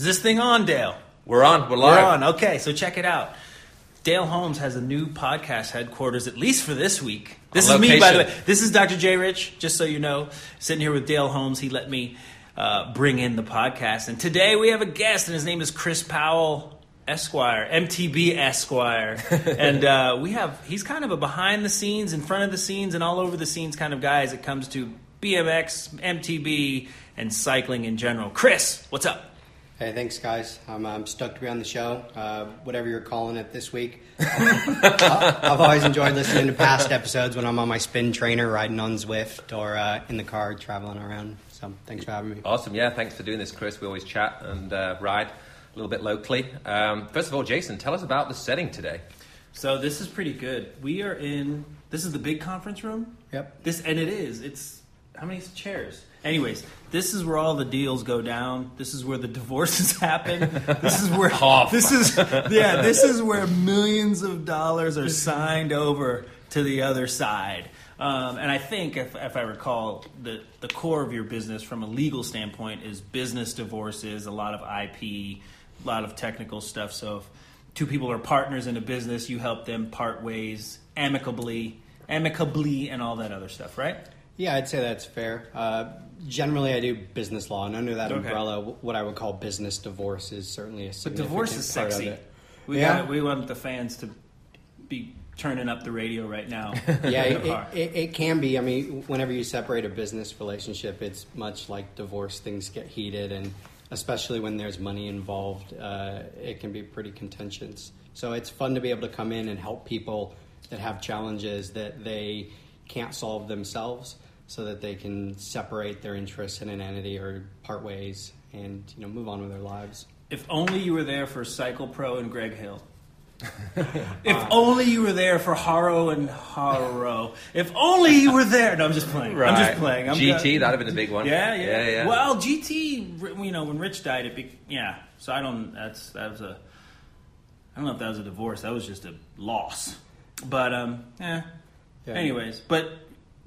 Is this thing on, Dale? We're on. We're We're on. Okay, so check it out. Dale Holmes has a new podcast headquarters, at least for this week. This On is me, by the way. This is Dr. J. Rich, just so you know. Sitting here with Dale Holmes. He let me uh, bring in the podcast. And today we have a guest, and his name is Chris Powell Esquire, MTB Esquire. and uh, we have, he's kind of a behind the scenes, in front of the scenes, and all over the scenes kind of guy as it comes to BMX, MTB, and cycling in general. Chris, what's up? Hey, thanks, guys. I'm, I'm stoked to be on the show. Uh, whatever you're calling it this week. I've always enjoyed listening to past episodes when I'm on my spin trainer riding on Zwift or uh, in the car traveling around. So thanks for having me. Awesome. Yeah, thanks for doing this, Chris. We always chat and uh, ride a little bit locally. Um, first of all, Jason, tell us about the setting today. So this is pretty good. We are in. This is the big conference room. Yep. This and it is. It's how many chairs? Anyways, this is where all the deals go down. This is where the divorces happen. This is where Cough. this is yeah. This is where millions of dollars are signed over to the other side. Um, and I think, if, if I recall, the the core of your business from a legal standpoint is business divorces, a lot of IP, a lot of technical stuff. So if two people are partners in a business, you help them part ways amicably, amicably, and all that other stuff, right? Yeah, I'd say that's fair. Uh, generally, I do business law, and under that Okay. umbrella, what I would call business divorce is certainly a But significant divorce is part of sexy. it. We Yeah. got we want the fans to be turning up the radio right now. yeah, it, it, it, it can be. I mean, whenever you separate a business relationship, it's much like divorce. Things get heated, and especially when there's money involved, uh, it can be pretty contentious. So it's fun to be able to come in and help people that have challenges that they can't solve themselves, so that they can separate their interests in an entity or part ways and you know move on with their lives. if only you were there for Cycle Pro and Greg Hill. if only you were there for Haro and Haro. If only you were there. No, I'm just playing. I'm just playing. I'm GT, go- that'd have been a big one. Yeah, yeah, yeah. yeah. Well, GT, you know, when Rich died, it be, yeah. So I don't. That's that was a. I don't know if that was a divorce. That was just a loss. But um, yeah. Yeah. Anyways, but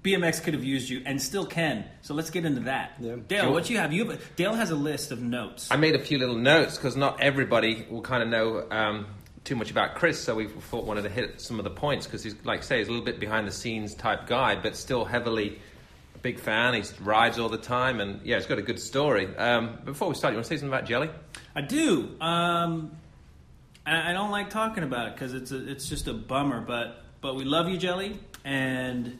BMX could have used you and still can. So let's get into that. Yeah. Dale, Sure. what you have? You have a, Dale has a list of notes. I made a few little notes because not everybody will kind of know um, too much about Chris, so we thought wanted to hit some of the points because he's, like I say, he's a little bit behind the scenes type guy, but still heavily a big fan. He rides all the time, and yeah, he's got a good story. Um, before we start, you want to say something about Jelly? I do. Um, I, I don't like talking about it because it's a, it's just a bummer. But but we love you, Jelly, and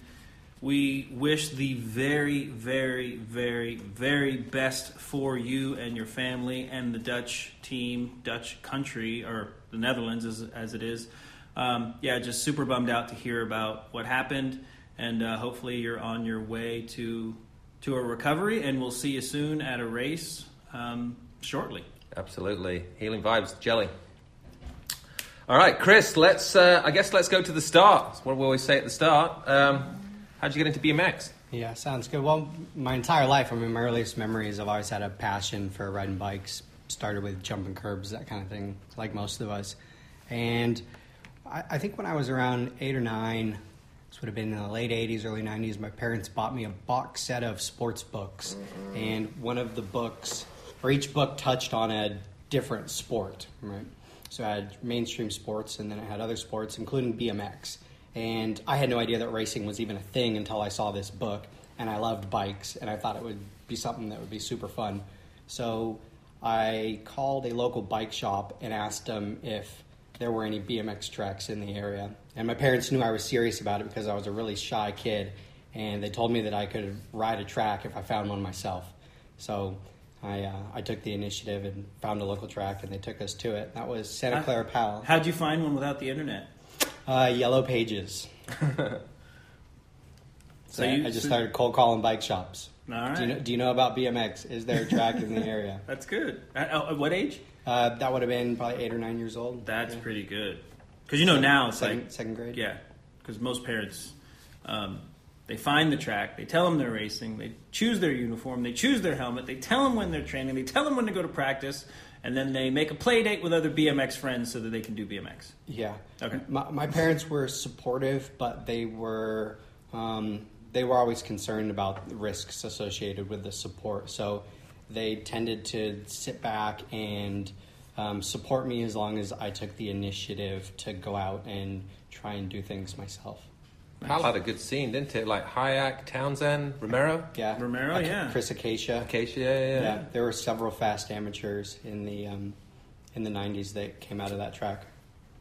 we wish the very very very very best for you and your family and the Dutch team, Dutch country, or the Netherlands as as it is. Um, yeah, just super bummed out to hear about what happened, and uh, hopefully you're on your way to to a recovery, and we'll see you soon at a race um, shortly. Absolutely. Healing vibes, Jelly. All right, Chris, let's, uh, I guess let's go to the start. That's what we always say at the start. Um, how'd you get into BMX? Yeah, sounds good. Well, my entire life, I mean, my earliest memories, I've always had a passion for riding bikes. Started with jumping curbs, that kind of thing, like most of us. And I, I think when I was around eight or nine, this would have been in the late 80s, early 90s, my parents bought me a box set of sports books. And one of the books, or each book touched on a different sport, right? So I had mainstream sports, and then I had other sports, including BMX. And I had no idea that racing was even a thing until I saw this book. And I loved bikes, and I thought it would be something that would be super fun. So I called a local bike shop and asked them if there were any BMX tracks in the area. And my parents knew I was serious about it because I was a really shy kid, and they told me that I could ride a track if I found one myself. So I, uh, I took the initiative and found a local track, and they took us to it. That was Santa Clara Pal. How'd you find one without the internet? Uh, yellow Pages. So So you- I just so- started cold calling bike shops. All right. Do you know, do you know about BMX? Is there a track in the area? That's good. At, oh, at what age? Uh, that would have been probably eight or nine years old. That's Yeah. pretty good. Because you know now it's second, like second grade. yeah. Because most parents, um, they find the track, they tell them they're racing, they choose their uniform, they choose their helmet, they tell them when they're training, they tell them when to go to practice, and then they make a play date with other BMX friends so that they can do BMX. Yeah. Okay. My, my parents were supportive, but they were um, they were always concerned about the risks associated with the support. So they tended to sit back and um, support me as long as I took the initiative to go out and try and do things myself. Pal had a good scene, didn't it? Like Hayek, Townsend, Romero, Yeah, Romero, Ac- yeah. Chris Acacia. Acacia. Yeah, yeah. Yeah, there were several fast amateurs in the um, in the '90s that came out of that track.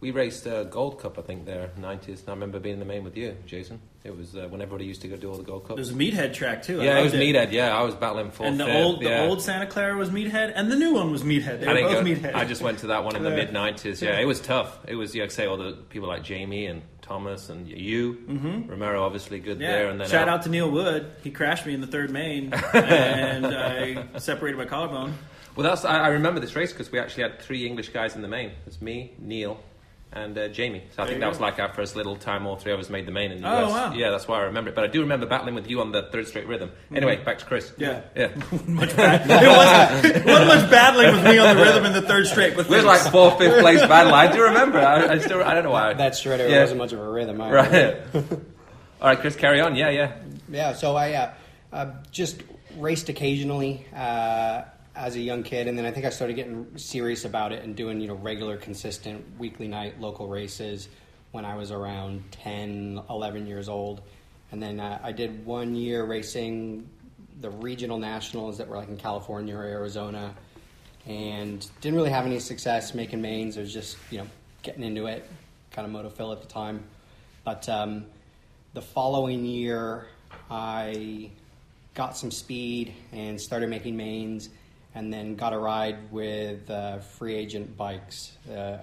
We raced uh, Gold Cup, I think, there, 90s. And I remember being in the main with you, Jason. It was uh, when everybody used to go do all the Gold Cup. There's a Meathead track too. I yeah, it was loved Meathead. Yeah, I was battling for And the fifth, old, the old Santa Clara was Meathead, and the new one was Meathead. They I were both go- Meathead. I just went to that one in the mid 90s. Yeah, it was tough. It was, yeah, like say, all the people like Jamie and Thomas and you. Mm-hmm. Romero, obviously, good Yeah. there. And then Shout Al- out to Neil Wood. He crashed me in the third main, and I separated my collarbone. Well, that's I, I remember this race because we actually had three English guys in the main. It's me, Neil, and uh, Jamie. So I There think that go. was like our first little time. All three of us made the main in the Oh, US. wow. Yeah, that's why I remember it. But I do remember battling with you on the third straight rhythm. Anyway, back to Chris. Mm-hmm. Yeah. yeah. much bad. It wasn't, wasn't much battling with me on the rhythm in the third straight. But We was like fourth, fifth place battle. I do remember. I, I still I don't know why. That straight Yeah. wasn't much of a rhythm. either. right. All right, Chris, carry on. Yeah, yeah. Yeah, so I uh, uh, just raced occasionally uh, as a young kid, and then I think I started getting serious about it and doing you know regular, consistent weekly night local races when I was around 10, 11 years old, and then uh, I did one year racing the regional nationals that were like in California or Arizona, and didn't really have any success making mains. I was just you know getting into it, kind of motophil at the time, but. Um, the following year, I got some speed and started making mains, and then got a ride with uh, free agent bikes. Uh,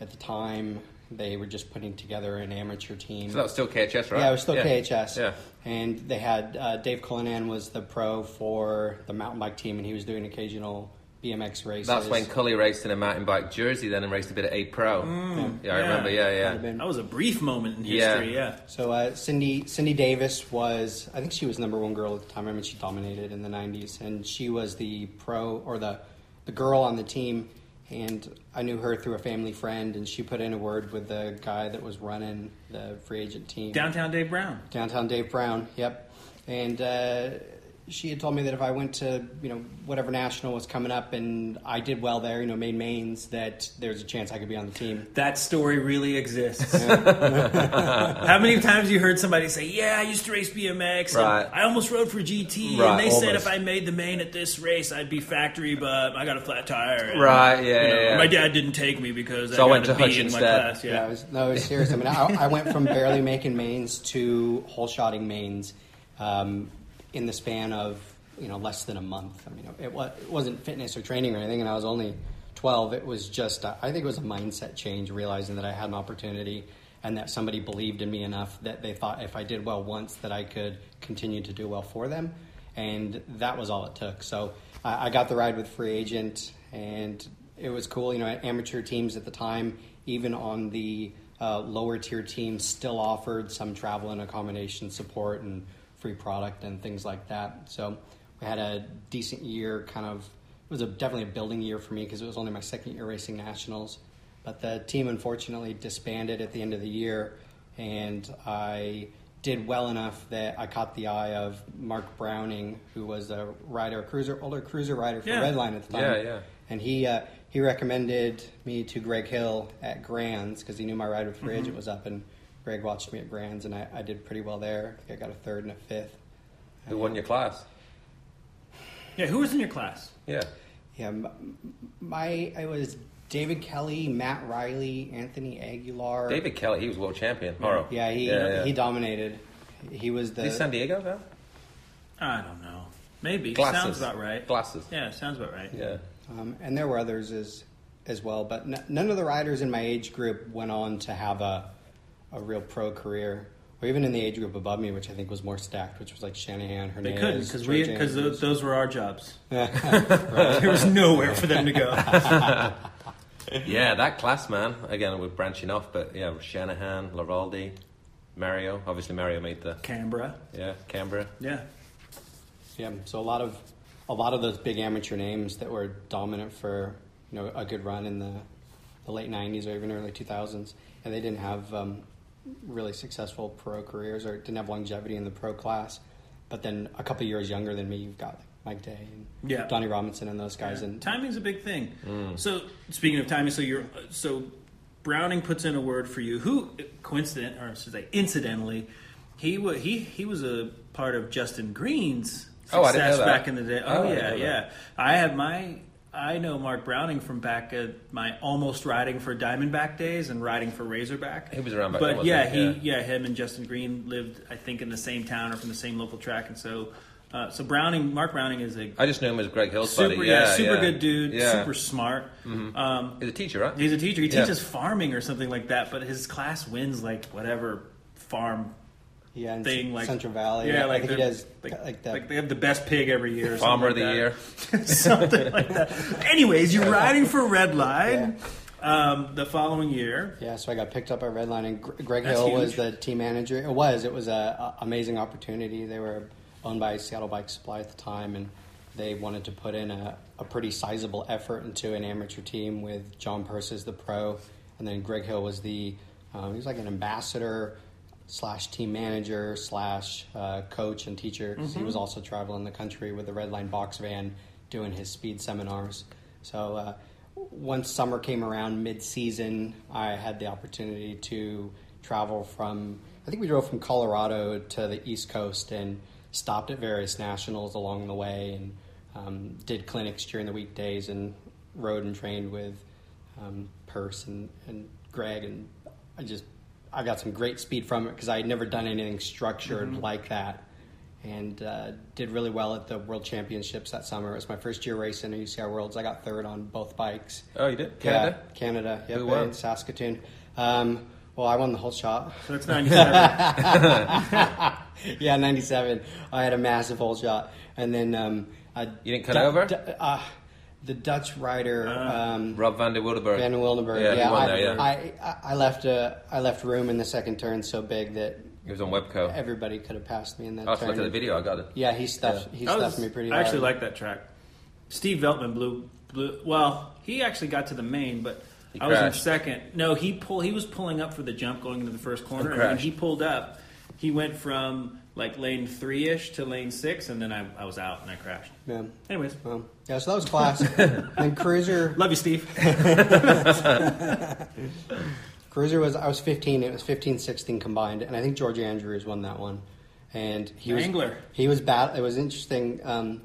at the time, they were just putting together an amateur team. So that was still KHS, right? Yeah, it was still KHS. Yeah. And they had uh, Dave Cullinan was the pro for the mountain bike team, and he was doing occasional BMX races. That's when Cully raced in a mountain bike jersey, then and raced a bit of A Pro. yeah, I Mm, yeah. remember. Yeah, yeah. that was a brief moment in Yeah. history. Yeah. So uh, Cindy Cindy Davis was I think she was number one girl at the time. I mean she dominated in the '90s, and she was the pro or the the girl on the team. And I knew her through a family friend, and she put in a word with the guy that was running the free agent team. Downtown Dave Brown. Downtown Dave Brown, yep. And uh, she had told me that if I went to, you know, whatever national was coming up and I did well there, you know, made mains, that there's a chance I could be on the team. That story really exists. How many times you heard somebody say, "Yeah, I used to race BMX. and Right. I almost rode for GT, Right, and they said if I made the main at this race, I'd be factory, but I got a flat tire. and, Right, yeah, you know, yeah. My dad didn't take me because So I I, went to a Hutch B in my class. Yeah, Yeah. I was, no, it was serious. I mean, I, I went from barely making mains to whole shotting mains um, in the span of you know less than a month. I mean, it, wa- it wasn't fitness or training or anything, and I was only twelve. It was just uh, I think it was a mindset change, realizing that I had an opportunity and that somebody believed in me enough that they thought if I did well once, that I could continue to do well for them, and that was all it took. So I, I got the ride with free agent, and it was cool. You know, amateur teams at the time, even on the uh, lower tier teams, still offered some travel and accommodation support and free product and things like that. So we had a decent year. Kind of, it was a, definitely a building year for me because it was only my second year racing nationals. But the team unfortunately disbanded at the end of the year, and I did well enough that I caught the eye of Mark Browning, who was a rider, a cruiser, older cruiser rider for Yeah. Redline at the time. Yeah, yeah. And he uh, he recommended me to Greg Hill at Grands because he knew my ride with Free Mm-hmm. Agent was up, and Greg watched me at Grands, and I, I did pretty well there. I think I got a third and a fifth. Who won your class? Yeah, who was in your class? Yeah. Yeah, m- my I was David Kelly, Matt Riley, Anthony Aguilar. David Kelly, he was world champion. Horo. Yeah, he Yeah, yeah. he dominated. He was the Is he San Diego, though? I don't know. Maybe Glasses. sounds about right. Glasses. Yeah, sounds about right. Yeah. Um, and there were others as as well, but n- none of the riders in my age group went on to have a a real pro career, or even in the age group above me, which I think was more stacked, which was like Shanahan, her name. They Hernandez. couldn't because we because those, those were our jobs. there was nowhere for them to go. Yeah, that class, man. Again, we're branching off, but yeah, Shanahan, Laraldi, Mario. Obviously, Mario made the Canberra. yeah Canberra. Yeah. yeah, so a lot of a lot of those big amateur names that were dominant for you know a good run in the the late '90s or even early 2000s, and they didn't have um, really successful pro careers or didn't have longevity in the pro class. But then a couple years younger than me, you've got like Mike Day and Yeah. Donnie Robinson and those guys. Yeah. And timing's a big thing. Mm. So speaking of timing, so you're so Browning puts in a word for you. Who coincident or should I say incidentally, he was he he was a part of Justin Green's Oh, I didn't know success that. back in the day. Oh, Oh, yeah, know yeah. I had my. I know Mark Browning from back at my almost riding for Diamondback days and riding for Razorback. He was around back but yeah, he? he yeah him and Justin Green lived I think in the same town or from the same local track, and so uh, so Browning Mark Browning is a I just knew him as Greg Hill's super, buddy. yeah, Yeah, super yeah. good dude, Yeah. super smart. Um, He's a teacher, right? he's a teacher. He Yeah. teaches farming or something like that, but his class wins like whatever farm yeah, in thing, like Central Valley. Yeah, I like he does like, like, that. like they have the best pig every year. Or Farmer of the like year. something like that. Anyways, you're riding for Redline um, the following year. Yeah, so I got picked up at Redline, and Greg That's Hill was the team manager. It was, it was a, a amazing opportunity. They were owned by Seattle Bike Supply at the time, and they wanted to put in a, a pretty sizable effort into an amateur team with John Purse as the pro, and then Greg Hill was the um, he was like an ambassador slash team manager slash uh, coach and teacher 'cause he was also traveling the country with the Redline box van doing his speed seminars. So uh, once summer came around mid-season, I had the opportunity to travel from. I think we drove from Colorado to the East Coast and stopped at various nationals along the way and um, did clinics during the weekdays and rode and trained with um, Purse and, and Greg and I just I got some great speed from it because I had never done anything structured like that and uh, did really well at the World Championships that summer. It was my first year racing at UCI Worlds. I got third on both bikes. Oh, you did? Canada? Yeah, Canada. Yep, Who won? Saskatoon. Um, well, I won the whole shot. So that's 97. yeah, 97. I had a massive hole shot. And then. Um, uh, You didn't cut over? uh, the Dutch rider. um, Rob van den Wildenberg. Van Wildenberg. Yeah, Yeah, I, there, yeah. I, I, I left a, I left room in the second turn so big that it was on Webco. everybody could have passed me in that I have to turn. look at the video. I got it. Yeah, he stuffed, he That stuffed was- me pretty I hard. actually like that track. Steve Veltman blew, blew. Well, he actually got to the main, but He I was in second. No, he pull. He was pulling up for the jump going into the first corner, and when he pulled up, he went from like lane three ish to lane six, and then I, I was out and I crashed. Yeah. Anyways, Well, yeah, so that was classic. and Cruiser, love you, Steve. Cruiser was I was 15. It was 15, 16 combined, and I think George Andrews won that one. And he was Mangler. He was bad. It was interesting. Um,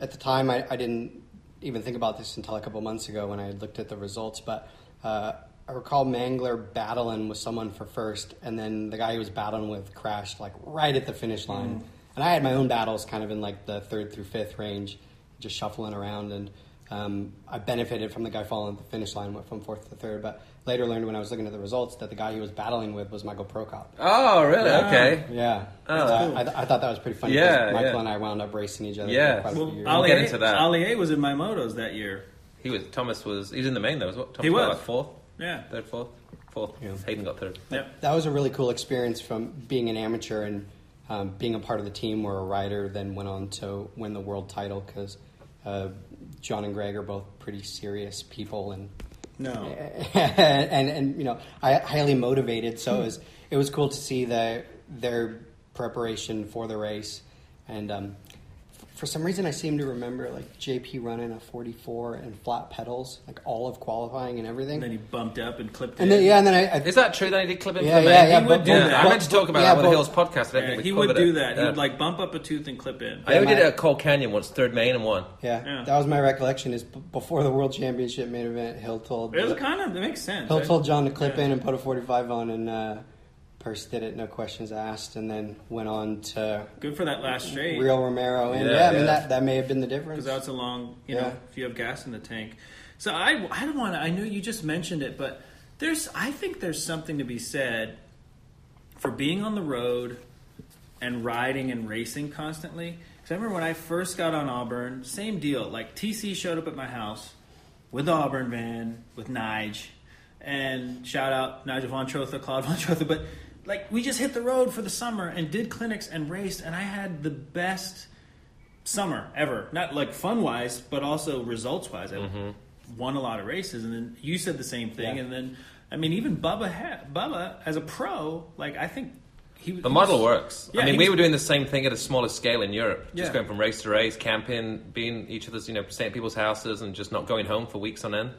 at the time, I, I didn't even think about this until a couple months ago when I looked at the results. But uh, I recall Mangler battling with someone for first, and then the guy he was battling with crashed like right at the finish line. And I had my own battles kind of in like the third through fifth range, just shuffling around. And um, I benefited from the guy falling at the finish line, went from fourth to third. But later learned when I was looking at the results that the guy he was battling with was Michael Prokop. Oh, really? Yeah. Okay. Yeah, Oh, So I- cool. I, I thought that was pretty funny. Yeah, Michael yeah. and I wound up racing each other. Yeah. for quite a Well, few years. I'll get into that. Ali Was in my motos that year. He was Thomas was he was in the main though. Was what? Thomas He was. like fourth, Yeah. third, fourth, fourth. Yeah. Hayden got third. Yep. that was a really cool experience from being an amateur and um, being a part of the team where a rider then went on to win the world title because uh, John and Greg are both pretty serious people and No. and and you know I highly motivated. So it was it was cool to see the their preparation for the race, and um, for some reason I seem to remember like JP running a 44 and flat pedals like all of qualifying and everything. And then he bumped up and clipped And it. then yeah, and then I, I Is that true that he did clip in Yeah, yeah, main? yeah, He would do that. I meant to talk about yeah, that with the Hills podcast. I Yeah, he would do it. that. He would like bump up a tooth and clip in. I know he did it my- at Cole Canyon once, third main and won. Yeah, Yeah. that was my recollection. Is b- before the World Championship main event, Hill told It was kind of. It makes sense. Hill right? told John to clip Yeah. in and put a 45 on, and uh, Purse did it, no questions asked, and then went on to Good for that last straight. Real Romero. And Yeah, yeah, I mean that that may have been the difference. because that's a long, you Yeah. know, if you have gas in the tank. So I, I don't want to. I know you just mentioned it, but there's, I think there's something to be said for being on the road and riding and racing constantly. Because I remember when I first got on Auburn, same deal. Like TC showed up at my house with the Auburn van with Nige, and shout out Nigel Von Trotha, Claude Von Trotha, but. Like we just hit the road for the summer and did clinics and raced, and I had the best summer ever. Not like fun wise, but also results wise. I mm-hmm. won a lot of races, and then you said the same thing. Yeah. And then, I mean, even Bubba, ha- Bubba as a pro, like I think he, The he model was- works. Yeah, I mean, we was- were doing the same thing at a smaller scale in Europe, just Yeah. going from race to race, camping, being each other's, you know, staying at people's houses, and just not going home for weeks on end.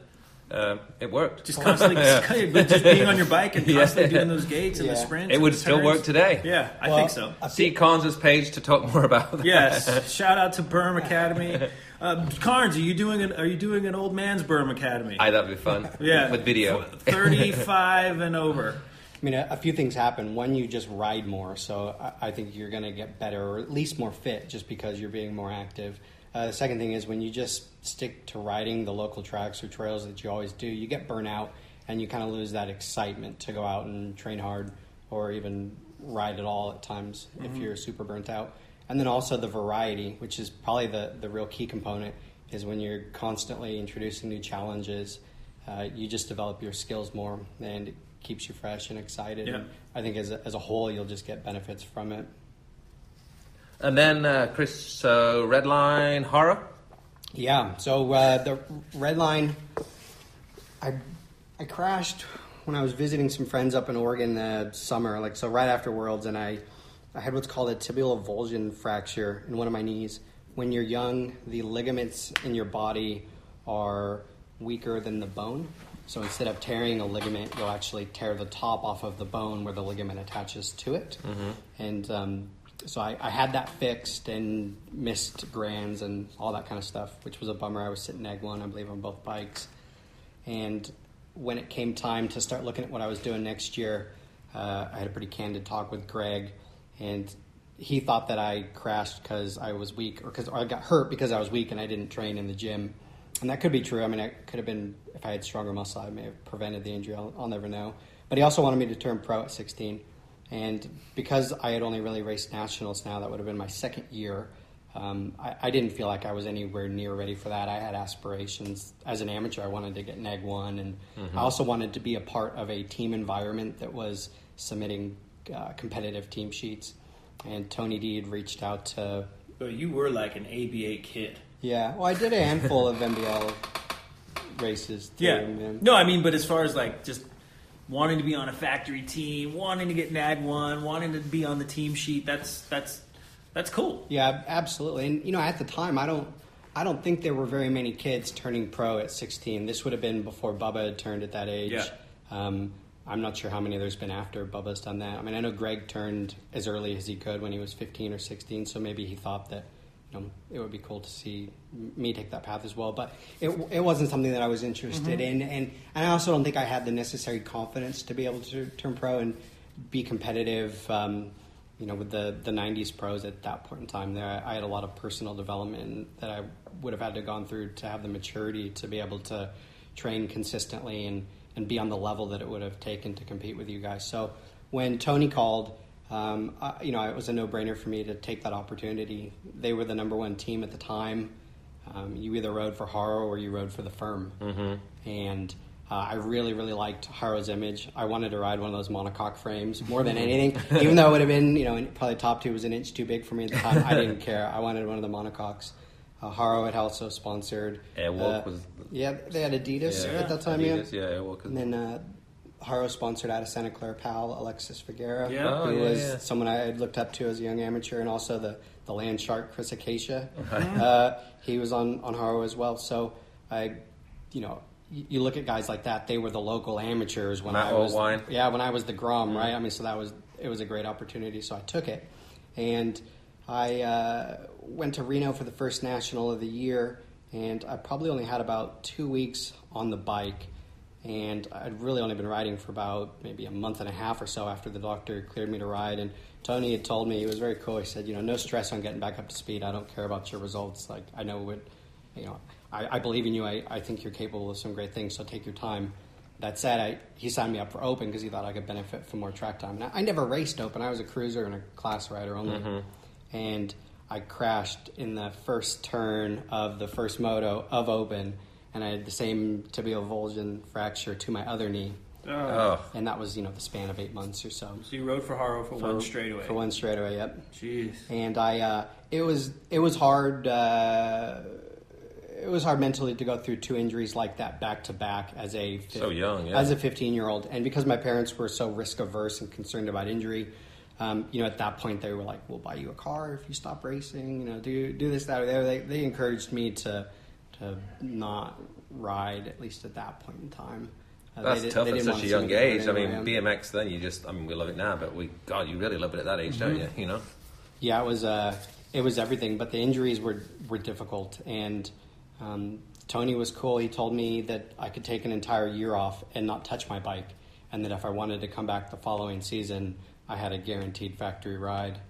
Uh, it worked. Just constantly, but just being on your bike and Yeah. constantly doing those gates and the Yeah. sprints. It would still turns. work today. Yeah, I Well, think so. I See think- Carnes' page to talk more about that. Yes, shout out to Berm Academy. Uh, Carnes, are you doing an Are you doing an old man's Berm Academy? I that'd be fun. yeah, with video. thirty-five and over. I mean, a, a few things happen. One, you just ride more, so I, I think you're going to get better or at least more fit just because you're being more active. Uh, the second thing is when you just stick to riding the local tracks or trails that you always do, you get burnt out and you kind of lose that excitement to go out and train hard or even ride at all at times if you're super burnt out. And then also the variety, which is probably the, the real key component, is when you're constantly introducing new challenges, uh, you just develop your skills more and it keeps you fresh and excited. Yeah. And I think as a, as a whole, you'll just get benefits from it. And then, uh, Chris, so Red Line Haro. Yeah. So uh, the Redline, I I crashed when I was visiting some friends up in Oregon the summer, like so right after Worlds, and I I had what's called a tibial avulsion fracture in one of my knees. When you're young, the ligaments in your body are weaker than the bone. So instead of tearing a ligament, you'll actually tear the top off of the bone where the ligament attaches to it. And um, so I, I had that fixed and missed grands and all that kind of stuff, which was a bummer. I was sitting NAG one, I believe, on both bikes. And when it came time to start looking at what I was doing next year, uh, I had a pretty candid talk with Greg, and he thought that I crashed because I was weak, or because I got hurt because I was weak and I didn't train in the gym. And that could be true. I mean, it could have been if I had stronger muscle, I may have prevented the injury. I'll, I'll never know. But he also wanted me to turn pro at 16, and because I had only really raced nationals now, that would have been my second year. Um, I, I didn't feel like I was anywhere near ready for that. I had aspirations as an amateur. I wanted to get NAG one, and I also wanted to be a part of a team environment that was submitting uh, competitive team sheets. And Tony D had reached out to But you were like an ABA kid. yeah. Well, I did a handful of NBL races. Yeah. man. No, I mean, but as far as like just wanting to be on a factory team, wanting to get NAG one, wanting to be on the team sheet, that's that's that's cool. Yeah, absolutely. And you know, at the time, I don't, I don't think there were very many kids turning pro at 16. This would have been before Bubba had turned at that age. Yeah. Um, I'm not sure how many there's been after Bubba's done that. I mean, I know Greg turned as early as he could when he was 15 or 16, so maybe he thought that, you know, it would be cool to see me take that path as well. But it, it wasn't something that I was interested in, and, and I also don't think I had the necessary confidence to be able to turn pro and be competitive. Um, you know, with the, the 90s pros at that point in time, there I had a lot of personal development that I would have had to gone through to have the maturity to be able to train consistently and, and be on the level that it would have taken to compete with you guys. So when Tony called, um, I, you know, it was a no brainer for me to take that opportunity. They were the number one team at the time. Um, you either rode for Haro or you rode for the firm. Mm-hmm. And uh, I really, really liked Haro's image. I wanted to ride one of those monocoque frames more than anything, even though it would have been, you know, probably top two was an inch too big for me at the time. I didn't care. I wanted one of the monocoques. Uh, Haro had also sponsored. Airwalk uh, was- Yeah, they had Adidas Yeah, at that time. Adidas, yeah. yeah, Airwalk. And then uh, Haro sponsored out of Santa Clara Pal, Alexis Figuera, Yeah. Oh, who yeah, was yeah. someone I had looked up to as a young amateur, and also the, the land shark Chris Acacia. Uh, he was on, on Haro as well. So I, you know, you, you look at guys like that; they were the local amateurs when Matt I was, Oldwine. yeah, when I was the Grom, right? I mean, so that was it was a great opportunity, so I took it, and I uh, went to Reno for the first national of the year, and I probably only had about two weeks on the bike, and I'd really only been riding for about maybe a month and a half or so after the doctor cleared me to ride, and Tony had told me he was very cool. He said, you know, no stress on getting back up to speed. I don't care about your results. Like I know what, you know, I, I believe in you. I, I think you're capable of some great things. So take your time. That said, I, he signed me up for Open because he thought I could benefit from more track time. Now, I never raced Open. I was a cruiser and a class rider only. Mm-hmm. And I crashed in the first turn of the first moto of Open, and I had the same tibial avulsion fracture to my other knee. Oh, And that was, you know, the span of eight months or so. So you rode for Haro for, one straightaway. For one straightaway, yep. Jeez. And I, uh, it was it was hard. Uh, it was hard mentally to go through two injuries like that back to back as a So young, yeah. as a fifteen year old, and because my parents were so risk averse and concerned about injury, um, you know, at that point they were like, "We'll buy you a car if you stop racing." You know, do do this that. Or that. They they encouraged me to to not ride at least at that point in time. Uh, That's did- tough at such a to see me young age. I mean. BMX then you just, I mean, we love it now, but we, God, you really love it at that age, don't Mm-hmm. you? You know? Yeah, it was uh, it was everything, but the injuries were were difficult. And um, Tony was cool. He told me that I could take an entire year off and not touch my bike, and that if I wanted to come back the following season, I had a guaranteed factory ride.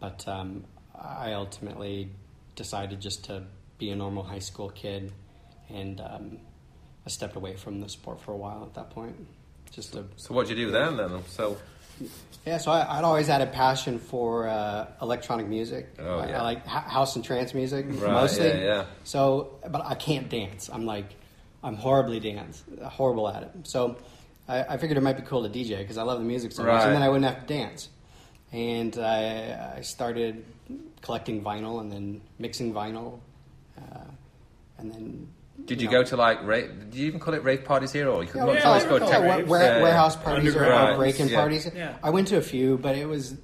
But um, I ultimately decided just to be a normal high school kid, and um, I stepped away from the sport for a while at that point. Just to So what do you do then? Then so yeah, so I, I'd always had a passion for uh, electronic music. Oh, I, yeah. I like house and trance music Right, mostly. yeah, yeah. So, but I can't dance. I'm like, I'm horribly dance, horrible at it. So, I, I figured it might be cool to DJ because I love the music so much, and then I wouldn't have to dance. And I, I started collecting vinyl and then mixing vinyl, uh, and then. did you know, go to like rave? Did you even call it rave parties here, or you could yeah, yeah, call always it- go call yeah, it to wa- Yeah, yeah. warehouse parties or, Underground. or break-in Yeah. parties. Yeah. I went to a few, but it was,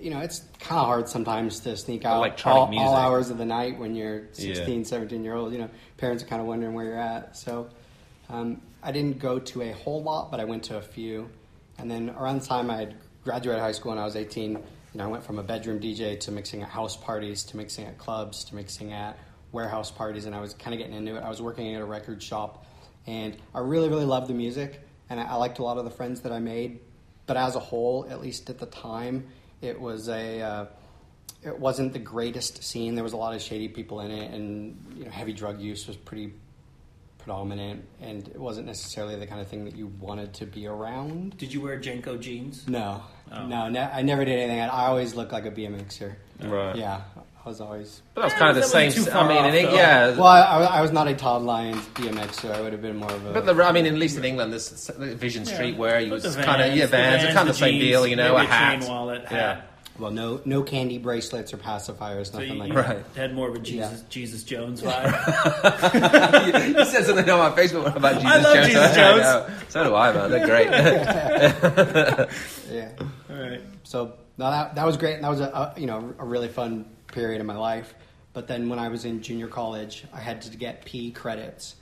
you know, it's kind of hard sometimes to sneak out Electronic all, music. all hours of the night when you're Yeah. 16, 17 year old. You know, parents are kind of wondering where you're at. So um, I didn't go to a whole lot, but I went to a few. And then around the time I had graduated high school when I was 18, you know, I went from a bedroom DJ to mixing at house parties, to mixing at clubs, to mixing at warehouse parties, and I was kind of getting into it. I was working at a record shop, and I really, really loved the music, and I, I liked a lot of the friends that I made. But as a whole, at least at the time, it was a uh, it wasn't the greatest scene. There was a lot of shady people in it, and you know, heavy drug use was pretty predominant, and it wasn't necessarily the kind of thing that you wanted to be around. Did you wear JNCO jeans? No, Oh. no, ne- I never did anything. I always looked like a BMXer. Right. Yeah, I was always. But that was kind of the same. wasn't I mean, off, in, Eng- yeah. Well, I, I was not a Todd Lyons BMXer. I would have been more of a. But the, I mean, at least in England, there's s- Vision Yeah. Street where you was kind of yeah, the Vans, Vans, kind of the the same jeans, deal, you know, maybe a a chain hat. wallet, Yeah. hat. well, no, no candy bracelets or pacifiers, So nothing you, like you that. Right. had more of a Jesus, Yeah. Jesus Jones vibe. you said something on my Facebook about Jesus I love Jones. Jesus I Jones. know. So do I, man. They're great. Yeah. All right. So no, that that was great, and that was a, a you know a really fun period in my life. But then when I was in junior college, I had to get PE credits,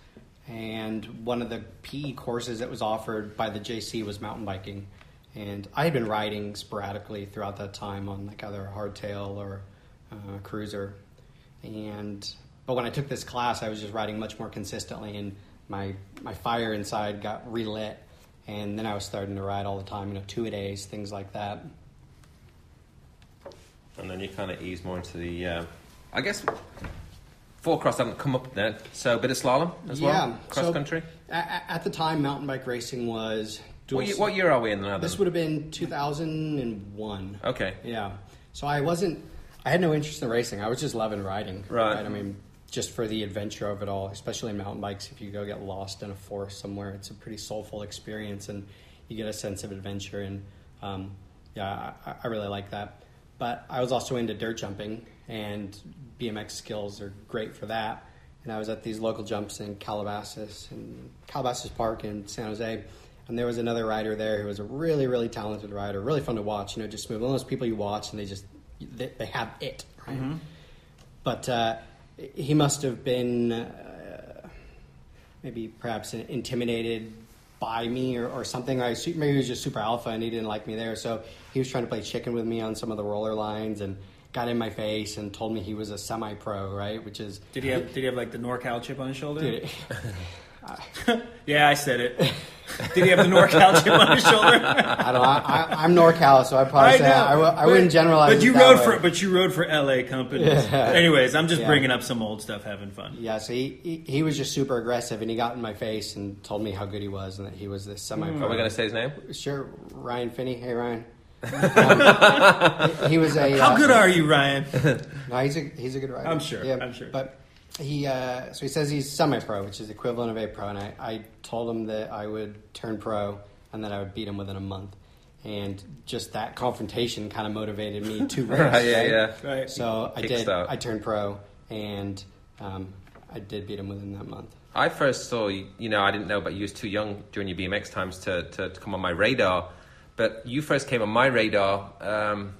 and one of the PE courses that was offered by the JC was mountain biking, and I had been riding sporadically throughout that time on like either a hardtail or a cruiser, and but when I took this class, I was just riding much more consistently, and my my fire inside got relit, and then I was starting to ride all the time, you know, two a days, things like that. And then you kind of ease more into the. Uh, I guess four cross hadn't come up then, so a bit of slalom as well, cross so- country. At the time, mountain bike racing was. What, year, what year are we in now? This would have been 2001. Okay. Yeah. So I wasn't. I had no interest in racing. I was just loving riding. Right. I mean, just for the adventure of it all, especially in mountain bikes. If you go get lost in a forest somewhere, it's a pretty soulful experience, and you get a sense of adventure. And um, yeah, I, I really like that. But I was also into dirt jumping, and BMX skills are great for that. And I was at these local jumps in Calabazas and Calabazas Park in San Jose. And there was another rider there who was a really, really talented rider, really fun to watch. You know, just smooth. One of those people you watch and they just they, they have it, right? But uh, he must have been uh, maybe perhaps intimidated by me or, or something. I maybe he was just super alpha and he didn't like me there. So he was trying to play chicken with me on some of the roller lines and got in my face and told me he was a semi-pro, right? Which is Did he have Did he have like the NorCal chip on his shoulder? Dude, Yeah, I said it. Did he have the NorCal chip on his shoulder? I don't. know. I, I, I'm NorCal, so I probably say I, w- I but- wouldn't generalize. But you it that rode way. for but you rode for LA companies. Yeah. Anyways, I'm just Yeah. bringing up some old stuff, having fun. Yeah, so he, he he was just super aggressive, and he got in my face and told me how good he was, and that he was this semi. Are we going to say his name? Sure, Ryan Finney. Hey, Ryan. Um, he was a. How uh, good are you, Ryan? No, he's a he's a good rider. I'm sure, Yeah, I'm sure. But he uh, so he says he's semi-pro, which is equivalent of a pro, and I, I told him that I would turn pro and that I would beat him within a month, and just that confrontation kind of motivated me to race. Right, yeah, yeah. Right. So I did. Kickstart. I turned pro, and um, I did beat him within that month. I first saw you. You know, I didn't know, but you was too young during your BMX times to, to, to come on my radar. But you first came on my radar. Um,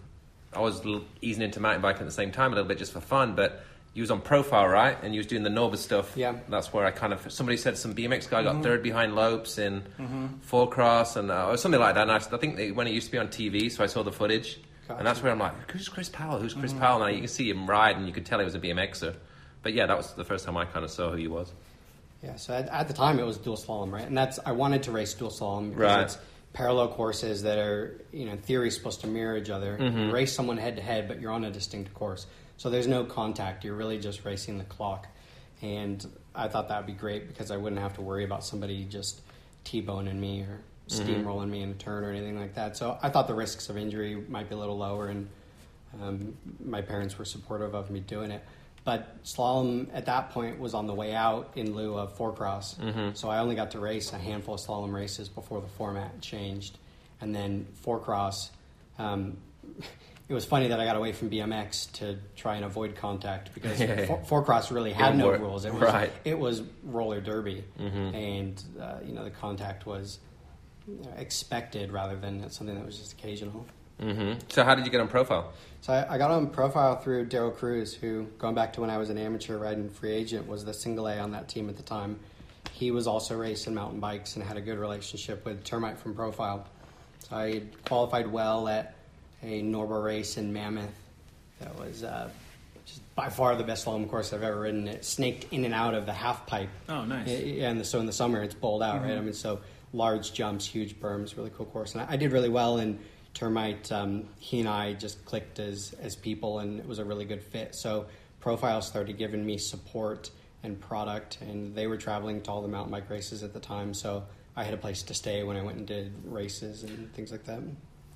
I was easing into mountain biking at the same time, a little bit just for fun. But you was on profile, right? And you was doing the Norba stuff. Yeah. That's where I kind of somebody said some BMX guy got mm-hmm. third behind Lopes in mm-hmm. four cross and uh, or something like that. And I, I think they, when it used to be on TV, so I saw the footage, and that's where I'm like, who's Chris Powell? Who's Chris mm-hmm. Powell? And I, you can see him ride, and you could tell he was a BMXer. But yeah, that was the first time I kind of saw who he was. Yeah, so at, at the time it was dual slalom, right? And that's I wanted to race dual slalom because Right. it's parallel courses that are, you know, in theory supposed to mirror each other. You race someone head to head, but you're on a distinct course. So there's no contact. You're really just racing the clock. And I thought that would be great because I wouldn't have to worry about somebody just T-boning me or steamrolling me in a turn or anything like that. So I thought the risks of injury might be a little lower, and um, my parents were supportive of me doing it. But slalom at that point was on the way out in lieu of four cross. So I only got to race a handful of slalom races before the format changed. And then four cross, um, it was funny that I got away from BMX to try and avoid contact because Yeah, yeah. four, cross really had Didn't no rules. It was, Right. it was roller derby. And, uh, you know, the contact was you know, expected rather than something that was just occasional. hmm So how did you get on profile? So I, I got on profile through Daryl Cruz, who, going back to when I was an amateur riding free agent, was the single A on that team at the time. He was also racing mountain bikes and had a good relationship with Termite from Profile. So I qualified well at a Norba race in Mammoth. That was uh, just by far the best slalom course I've ever ridden. It snaked in and out of the half pipe. Oh, nice. And so in the summer it's bowled out, right? I mean, so large jumps, huge berms, really cool course. And I, I did really well in Termite. Um, he and I just clicked as as people, and it was a really good fit. So Profile started giving me support and product, and they were traveling to all the mountain bike races at the time. So I had a place to stay when I went and did races and things like that.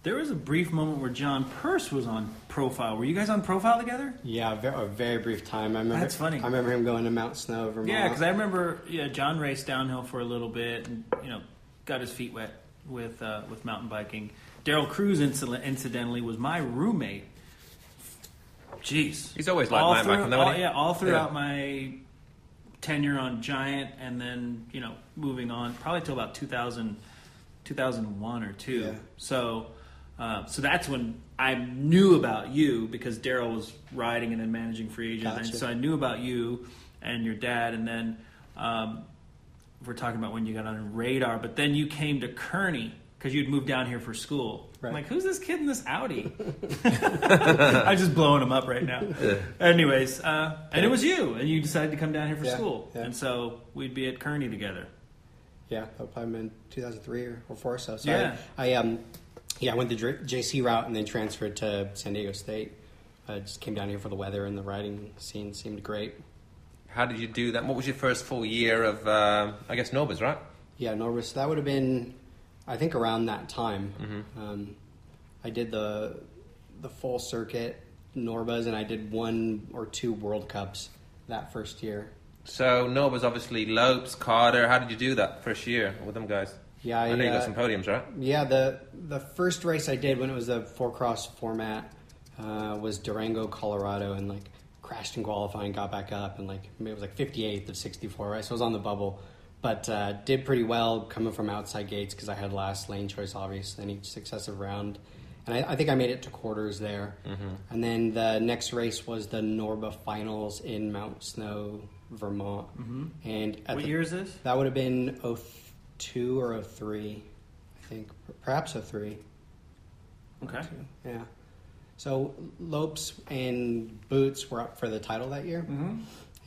There was a brief moment where John Purse was on profile. Were you guys on profile together? Yeah, a very, a very brief time. I remember. That's funny. I remember him going to Mount Snow, Vermont. Yeah, because I remember yeah, John raced downhill for a little bit and you know got his feet wet with uh, with mountain biking. Daryl Cruz, incident- incidentally, was my roommate. Jeez, He's always like All mountain through- biking, though, all- Yeah, all throughout Yeah. my tenure on Giant, and then you know moving on probably till about 2000, 2001 or two. Yeah. So. Uh, so that's when I knew about you because Daryl was riding and then managing free agent, and so I knew about you and your dad, and then um, we're talking about when you got on radar. But then you came to Kearney because you'd moved down here for school. I'm like, who's this kid in this Audi? I'm just blowing him up right now. Anyways, uh, and it was you, and you decided to come down here for Yeah, school, yeah. and so we'd be at Kearney together. Yeah, probably been 2003 or, or four or so. So Yeah. I, I um, yeah, I went the JC route and then transferred to San Diego State. I just came down here for the weather and the riding scene seemed great. How did you do that? What was your first full year of, um I guess, Norbas, right? Yeah, Norris. That would have been, I think, around that time. Um, I did the the full circuit Norbas, and I did one or two World Cups that first year. So Norbas, obviously, Lopes, Carter. How did you do that first year with them guys? Yeah, I, know you uh, got some podiums, right? Yeah, the the first race I did when it was a four cross format uh, was Durango, Colorado, and like crashed in qualifying, got back up, and like it was like 58th of 64, right? So I was on the bubble, but uh, did pretty well coming from outside gates because I had last lane choice, obviously, in each successive round. And I, I think I made it to quarters there. And then the next race was the Norba Finals in Mount Snow, Vermont. And at what the, year is this? that would have been 02 or a 03, I think. Perhaps a 03. Okay. Yeah. So Lopes and Bootes were up for the title that year. Mm-hmm.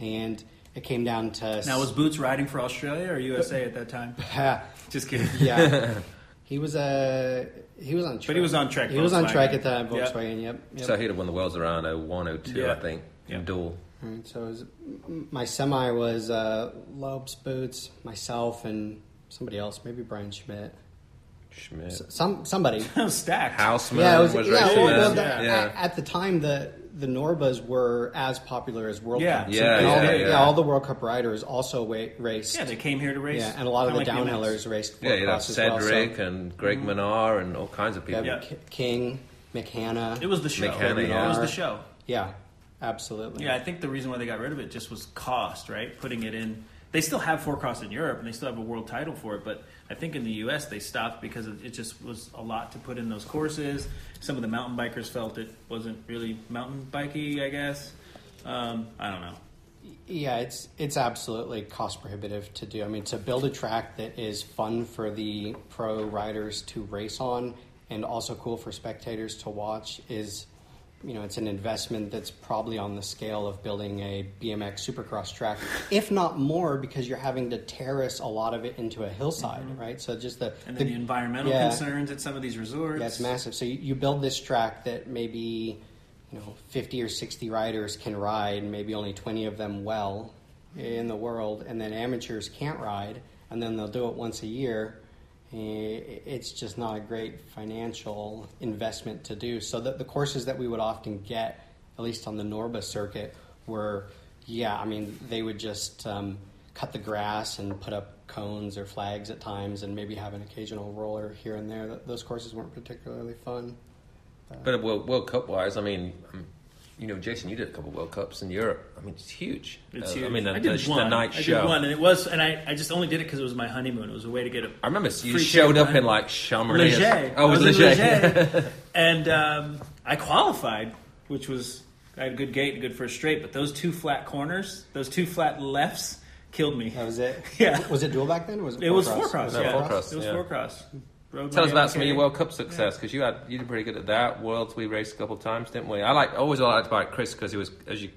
And it came down to. Now was Bootes riding for Australia or USA at that time? Yeah. Just kidding. yeah. he was a. he was on Trek. But he was on Trek. He was on Volkswagen. Trek at the Yep. Volkswagen, yep. yep. So he'd have won the worlds around 01, 02, Yeah. I think, Yeah. in dual. Alright, so it was, my semi was uh, Lopes, Bootes, myself, and somebody else, maybe Brian Schmidt. Schmidt. S- Some somebody. Stacked. Houseman yeah, it was, was yeah, racing well, well, the- yeah. At, at the time, the the Norbas were as popular as World Yeah. Cups. Yeah, and all yeah, the, yeah. all the World Cup riders also wa- raced. Yeah, they came here to race. Yeah, and a lot of the kinda like BMX. downhillers raced. Yeah, you had Four-cross as well, so- Cedric and Greg mm-hmm. Minnaar and all kinds of people. yeah, Yeah. K- King, Mick Hannah. It was the show. McKenna, It was the show. yeah, absolutely. Yeah, I think the reason why they got rid of it just was cost, right? Putting it in. They still have four cross in Europe and they still have a world title for it. But I think in the U.S. they stopped because it just was a lot to put in those courses. Some of the mountain bikers felt it wasn't really mountain bikey. I guess um, I don't know. Yeah, it's it's absolutely cost prohibitive to do. I mean, to build a track that is fun for the pro riders to race on and also cool for spectators to watch is, you know, it's an investment that's probably on the scale of building a BMX supercross track, if not more, because you're having to terrace a lot of it into a hillside, mm-hmm. right? So just the And then the, environmental yeah. concerns at some of these resorts. Yeah, it's massive. So you, you build this track that maybe you know 50 or 60 riders can ride, maybe only 20 of them well in the world, and then amateurs can't ride, and then they'll do it once a year. It's just not a great financial investment to do. So the, the courses that we would often get, at least on the Norba circuit, were yeah, I mean they would just um, cut the grass and put up cones or flags at times, and maybe have an occasional roller here and there. Those courses weren't particularly fun. But World, World Cup wise, I mean, you know, Jason, you did a couple of World Cups in Europe. I mean, it's huge. It's Uh, huge. I mean, the, I did the, one. the night I show. did one, and it was, and I, I just only did it because it was my honeymoon. It was a way to get a. I remember you free showed up in like Chamonix. or- Les Gets. Oh, it was I in Les Gets. Leger. and um, I qualified, which was I had a good gate, and good first straight. But those two flat corners, those two flat lefts, killed me. That was it. Yeah. Was it dual back then? Or was it? It was four four cross. No, yeah, four cross, it was yeah. four cross. Rode Tell us about some of your World Cup success because you had you did pretty good at that. Worlds we raced a couple of times, didn't we? I like always liked about Chris because he was as you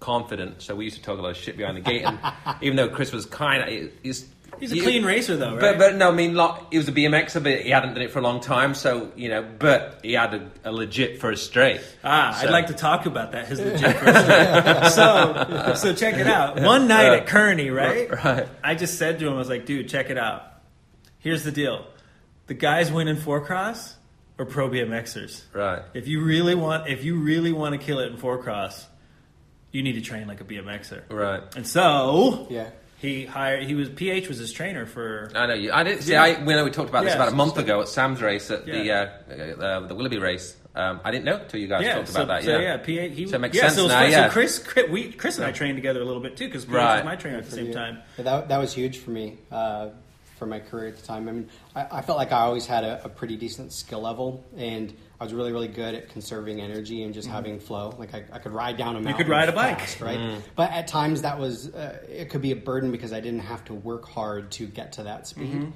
confident. So we used to talk a lot of shit behind the gate, and even though Chris was kind of he's He's a he- clean racer, though, right? But but no, I mean, like, he was a BMXer, but he hadn't done it for a long time. So you know, but he had a, a legit first straight. Ah, So- I'd like to talk about that. His legit first straight. so, so check it out. One night at Kearney, right? Right. I just said to him, I was like, dude, check it out. Here's the deal: the guys winning four cross are pro BMXers. Right. If you really want, if you really want to kill it in four cross, you need to train like a BMXer. Right. And so, Yeah. he hired. He was PH was his trainer for. I know you. I didn't see. Yeah. I we know we talked about this Yeah, about a so- month ago at Sam's race at the uh, uh, the Willoughby race. Um, I didn't know till you guys yeah, talked so, about that. so, yeah. yeah, PH. He, So it makes yeah, sense so it was now, fun. yeah. So Chris, Chris, we, Chris and I trained together a little bit too because PH Right. was my trainer at the same Yeah. time. Yeah, that, that was huge for me uh, for my career at the time. I mean, I, I felt like I always had a, a pretty decent skill level, and I was really, really good at conserving energy and just having flow. Like I, I could ride down a mountain. Mm-hmm. could ride a bike. fast, right? But at times that was uh, it could be a burden because I didn't have to work hard to get to that speed. Mm-hmm.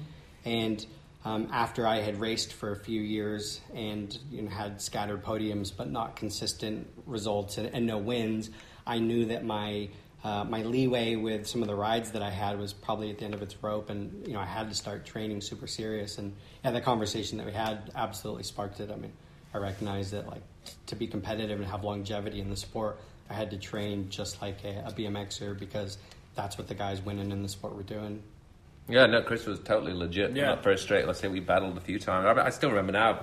And um, after I had raced for a few years and you know, had scattered podiums but not consistent results and, and no wins, I knew that my uh, my leeway with some of the rides that I had was probably at the end of its rope, and you know I had to start training super serious. And yeah, the conversation that we had absolutely sparked it. I mean, I recognized that like to be competitive and have longevity in the sport, I had to train just like a, a BMXer because that's what the guys winning in the sport were doing. Yeah, no, Chris was totally legit. Yeah. Yeah. First straight, let's say we battled a few times. I, I still remember now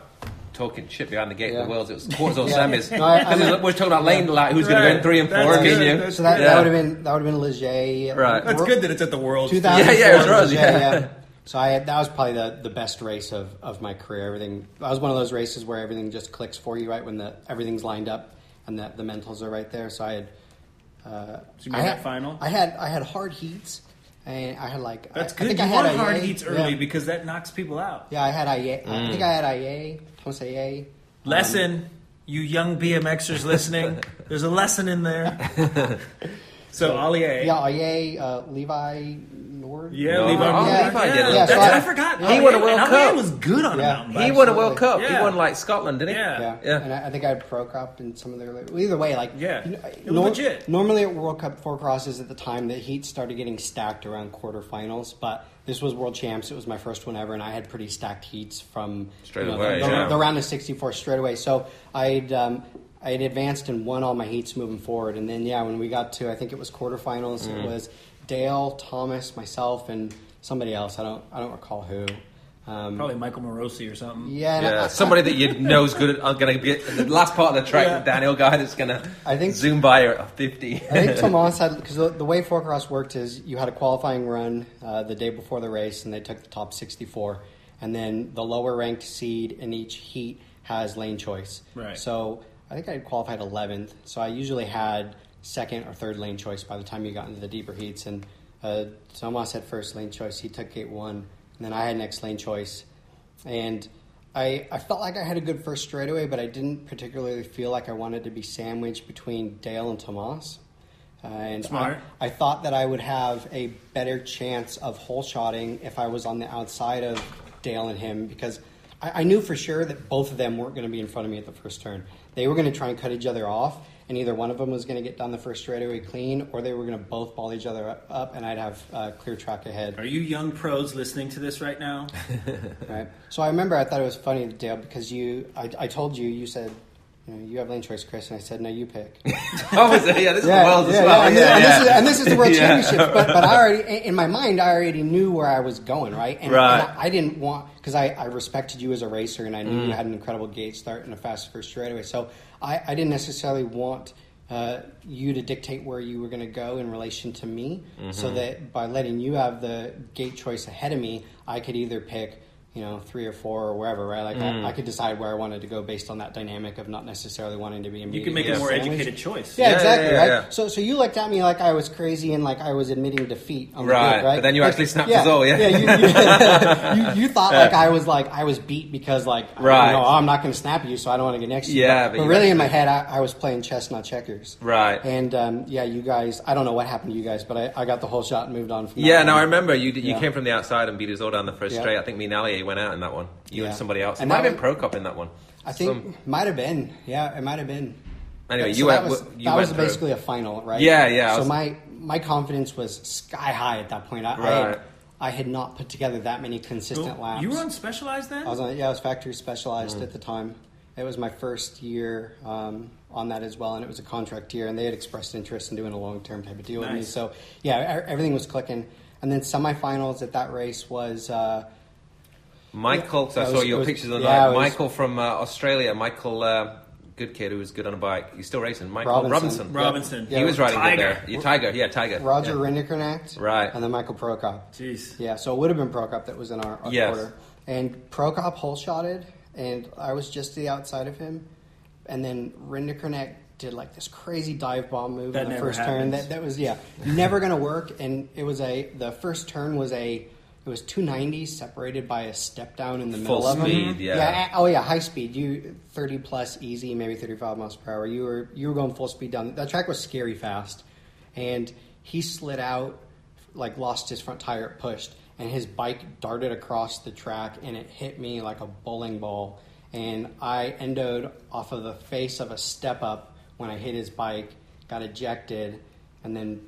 talking shit behind the gate Yeah. of the worlds. It was quarters or Yeah. semis. No, I- I mean- we're talking about lane like who's going to win three and four. Me good. you. So that, Yeah. that would have been that would have been Les Gets. Right. That's good that it's at the World. Yeah, yeah, it was, Les Gets, yeah. So I had, that was probably the, the best race of, of my career. Everything that was one of those races where everything just clicks for you right when the everything's lined up and that the mentals are right there. So I had. Uh, So you I had that final? I had I had hard heats, and I had like That's I, good. I think you I had want hard IA. heats early Yeah. because that knocks people out. Yeah, I had IA. Mm. I think I had IA. Thomas IA. Lesson, you young BMXers listening. There's a lesson in there. So Ali A. Yeah, IA. Uh, Levi Nord. Yeah, Levi. oh, Moore. Levi did it. Yeah, so I, I- forgot. He won a World and Cup. Was good on Yeah. a mountain He won a World Cup. Yeah. He won like Scotland, didn't he? Yeah. Yeah, Yeah. And I, I think I had Prokop in some of their. Either way, like Yeah. you know, It was legit. Normally at World Cup four crosses at the time, the heat started getting stacked around quarterfinals, but this was World Champs. It was my first one ever, and I had pretty stacked heats from Straight you know, away, the, the- yeah. the round of sixty four straight away. So I'd. Um, I had advanced and won all my heats moving forward, and then yeah, when we got to I think it was quarterfinals, Mm. it was Dale, Thomas, myself, and somebody else. I don't I don't recall who. Um, Probably Michael Marosi or something. yeah, Yeah, I- somebody that you know is good I'm going to be the last part of the track. Yeah. The Daniel guy that's going to I think- zoom by her at fifty. I think Tomas had because the, the way four cross worked is you had a qualifying run uh, the day before the race, and they took the top sixty-four, and then the lower ranked seed in each heat has lane choice. Right. So I think I had qualified eleventh, so I usually had second or third lane choice by the time you got into the deeper heats, and uh, Tomas had first lane choice. He took gate one, and then I had next lane choice. And I, I felt like I had a good first straightaway, but I didn't particularly feel like I wanted to be sandwiched between Dale and Tomas. Uh, and Smart. I, I thought that I would have a better chance of hole shotting if I was on the outside of Dale and him because I, I knew for sure that both of them weren't going to be in front of me at the first turn. They were going to try and cut each other off, and either one of them was going to get down the first straightaway clean, or they were going to both ball each other up, and I'd have uh, clear track ahead. Are you young pros listening to this right now? Right. So I remember I thought it was funny, Dale, because you, I, I told you, you said, you know, you have lane choice, Chris, and I said, no, you pick. oh, is it? yeah, this is the world as yeah. And, Yeah, this, and. This is, and this is the World Yeah. Championships. But, but I already, in my mind, I already knew where I was going, right? And, Right. and I, I didn't want, because I, I respected you as a racer and I knew Mm. you had an incredible gate start and a fast first straightaway. So I, I didn't necessarily want uh, you to dictate where you were going to go in relation to me, Mm-hmm. so that by letting you have the gate choice ahead of me, I could either pick. You know, three or four or wherever, right? Like Mm. I, I could decide where I wanted to go based on that dynamic of not necessarily wanting to be. You can make a more sandwiched. educated choice. Yeah, Yeah, exactly. yeah, yeah, right. yeah. So, so you looked at me like I was crazy and like I was admitting defeat. On the Right, right. but then you Like, actually snapped his all, yeah. you, you, you, you thought like I was like I was beat because like Right. no, I'm not going to snap you, so I don't want to get next to you. Yeah, but, but but you really in my head, I, I was playing chess, not checkers. Right. And um, yeah, you guys, I don't know what happened to you guys, but I, I got the whole shot and moved on from. Yeah, Now I remember you. You Yeah. came from the outside and beat us all down the first Yeah. straight. I think me and Ali went out in that one. You Yeah. and somebody else. It And might have been Prokop in that one. I think Some- might have been. Yeah, it might have been. Anyway, So you that went. was, you that went was through. basically a final, right? Yeah, yeah, So was- my my confidence was sky high at that point. I, I, Right. had, I had not put together that many consistent Cool. laps. You were on Specialized then? I was on, yeah, I was factory Mm. specialized at the time. It was my first year um, on that as well, and it was a contract year, and they had expressed interest in doing a long term type of deal with me. So yeah, e- everything was clicking. And then semifinals at that race was uh, Michael. Yeah, I it saw your it was- pictures on yeah, night. it was- Michael from uh, Australia. Michael, uh, good kid who was good on a bike. He's still racing. Michael Robinson. Robinson. Robinson. Yeah, he was riding Tiger. good there. Yeah, Tiger. Yeah, Tiger. Roger yeah. Rinderknecht, Right. and then Michael Prokop. Jeez. Yeah, so it would have been Prokop that was in our, our Yes. quarter. And Prokop hole shotted, and I was just to the outside of him. And then Rinderknecht did like this crazy dive bomb move That in the never first turn. That, that was, yeah, never going to work. And it was a, the first turn was a, it was 290 separated by a step down in the Full middle of them. speed, yeah. oh yeah, high speed. You 30 plus easy, maybe 35 miles per hour. You were you were going full speed down. That track was scary fast, and he slid out, like lost his front tire, it pushed, and his bike darted across the track, and it hit me like a bowling ball, and I endoed off of the face of a step up when I hit his bike, got ejected, and then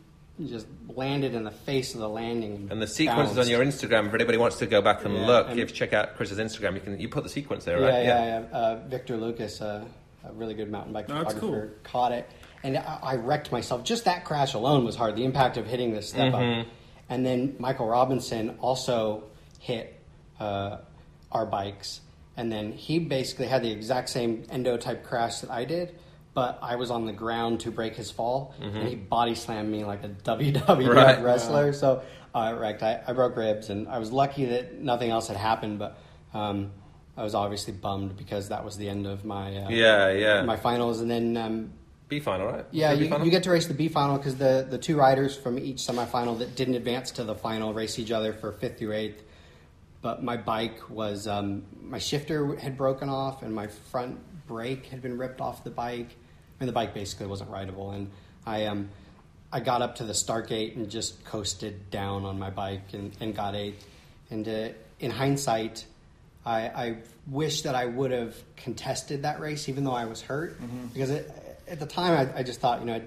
just landed in the face of the landing. And the sequence is on your Instagram. If anybody wants to go back and Yeah, look, and- if you check out Chris's Instagram, you can you put the sequence there, Yeah, right? yeah, yeah. Uh, Victor Lucas, uh, a really good mountain bike that's photographer, caught it, and I, I wrecked myself. Just that crash alone was hard. The impact of hitting this step Mm-hmm. up, and then Michael Robinson also hit uh, our bikes, and then he basically had the exact same endo type crash that I did. But I was on the ground to break his fall, and he body slammed me like a WWF Mm-hmm. Right. wrestler. So uh, I wrecked. I, I broke ribs, and I was lucky that nothing else had happened. But um, I was obviously bummed because that was the end of my uh, Yeah, yeah. my finals. And then um, B final, right? yeah, you, final? you get to race the B final because the the two riders from each semifinal that didn't advance to the final race each other for fifth through eighth. But my bike was um, my shifter had broken off, and my front brake had been ripped off the bike. I mean, the bike basically wasn't rideable, and I um, I got up to the start gate and just coasted down on my bike and, and got eighth. And uh, in hindsight, I, I wish that I would have contested that race, even though I was hurt, because it, at the time I, I just thought, you know,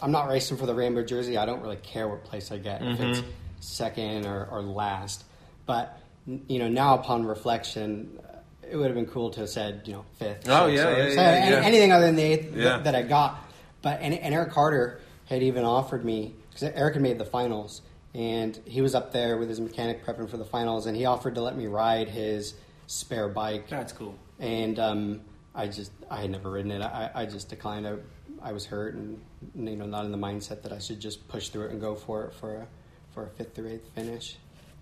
I'm not racing for the rainbow jersey. I don't really care what place I get, if it's second or, or last. But you know, now upon reflection, it would have been cool to have said, you know, fifth. Oh, sixth, yeah, or- yeah, so yeah, any- yeah. anything other than the eighth Yeah. that, that I got. But and, and Eric Carter had even offered me because Eric had made the finals, and he was up there with his mechanic prepping for the finals, and he offered to let me ride his spare bike That's cool. and um, I just I had never ridden it. I, I just declined. I, I was hurt and you know not in the mindset that I should just push through it and go for it for a for a fifth or eighth finish.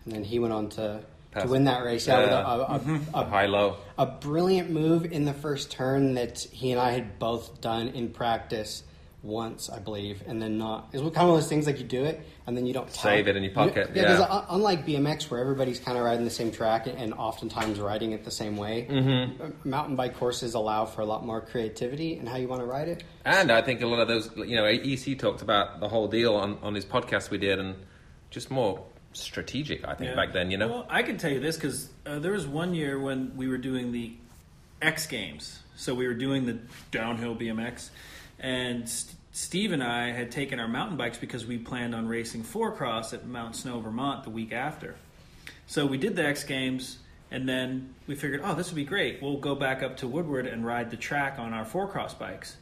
And then he went on to Pass. To win that race. Yeah, with Yeah. a, a, a, A high low. a brilliant move in the first turn that he and I had both done in practice once, I believe, and then not. It's kind of one of those things like you do it and then you don't tell- Save it in your pocket, Yeah, because yeah. unlike BMX, where everybody's kind of riding the same track and oftentimes riding it the same way, mm-hmm. mountain bike courses allow for a lot more creativity in how you want to ride it. And I think a lot of those, you know, EC talked about the whole deal on, on his podcast we did, and just more strategic. I think Yeah. back then, you know. Well, I can tell you this because uh, there was one year when we were doing the X Games. So we were doing the downhill BMX, and St- Steve and I had taken our mountain bikes because we planned on racing four cross at Mount Snow, Vermont, the week after. So we did the X Games, and then we figured, oh, this would be great. We'll go back up to Woodward and ride the track on our four cross bikes.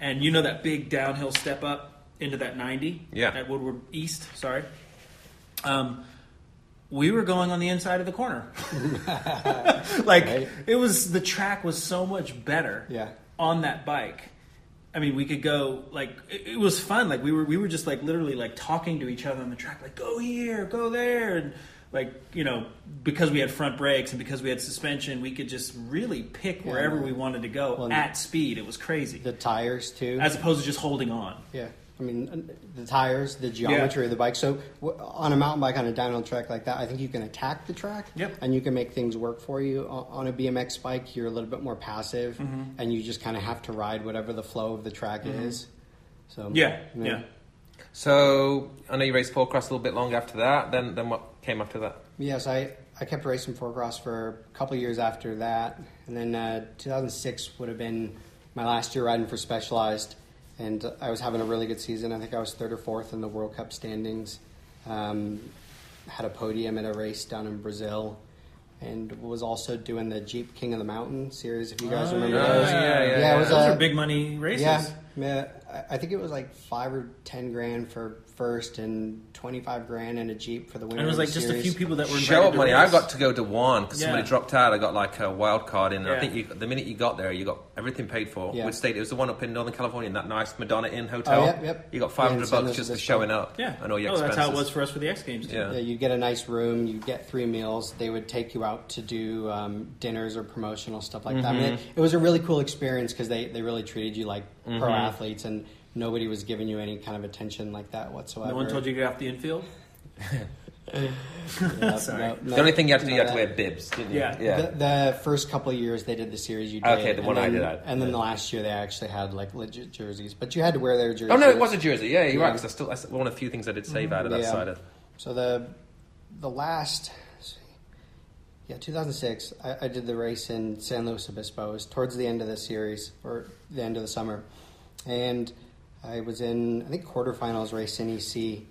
And you know that big downhill step up into that 90 Yeah. at Woodward East, sorry. Um, we were going on the inside of the corner. like Right. it was the track was so much better Yeah. on that bike. I mean, we could go like it, it was fun. Like we were we were just like literally like talking to each other on the track, like go here, go there, and like you know because we had front brakes and because we had suspension, we could just really pick wherever we wanted to go Well, at speed. It was crazy, The tires too. as opposed to just holding on. Yeah, I mean the tires, the geometry of the bike. So w- on a mountain bike on a downhill track like that, I think you can attack the track, Yep. and you can make things work for you. O- On a BMX bike, you're a little bit more passive, Mm-hmm. and you just kind of have to ride whatever the flow of the track is. So Yeah, yeah. So I know you raced four cross a little bit long after that. Then then what came after that? Yes, I, I kept racing four cross for a couple years after that. And then uh, 2006 would have been my last year riding for Specialized. And I was having a really good season. I think I was third or fourth in the World Cup standings. Um, had a podium at a race down in Brazil. And was also doing the Jeep King of the Mountain series, if you guys Oh, remember yeah, those. yeah, yeah, it yeah. was Those a, are big money races. yeah, yeah, I think it was like five or ten grand for first and twenty five grand in a Jeep for the winner. And it was like the just a few people that were Show invited up money. I race. got to go to one because Yeah. somebody dropped out. I got like a wild card in. and I think you, the minute you got there, you got everything paid for. Yeah. Which state? It was the one up in Northern California, in that nice Madonna Inn hotel. Oh, yep, yep. You got Yeah, five in hundred San bucks just for Obispo. showing up. Yeah, and all your oh, expenses. that's how it was for us for the X Games. Too. Yeah. Yeah, you'd get a nice room, you'd get three meals. They would take you out to do um, dinners or promotional stuff like that. I mean, it, it was a really cool experience because they, they really treated you like pro athletes and nobody was giving you any kind of attention like that whatsoever. No one told you to get off the infield. Yeah, no- no- The only thing you had to do, you none had to wear bibs, didn't you? Yeah. yeah. The, the first couple of years they did the series you did. Okay, the and one I then- did, I- And then yeah. the last year they actually had like legit jerseys, but you had to wear their jerseys. Oh no, it was a jersey. Yeah, you're Yeah. right. 'cause I still that's one of the few things I did save mm-hmm. out of that Yeah. side of. So the the last, yeah, 2006. I, I did the race in San Luis Obispo. It was towards the end of the series or the end of the summer, and I was in I think quarterfinals race in EC,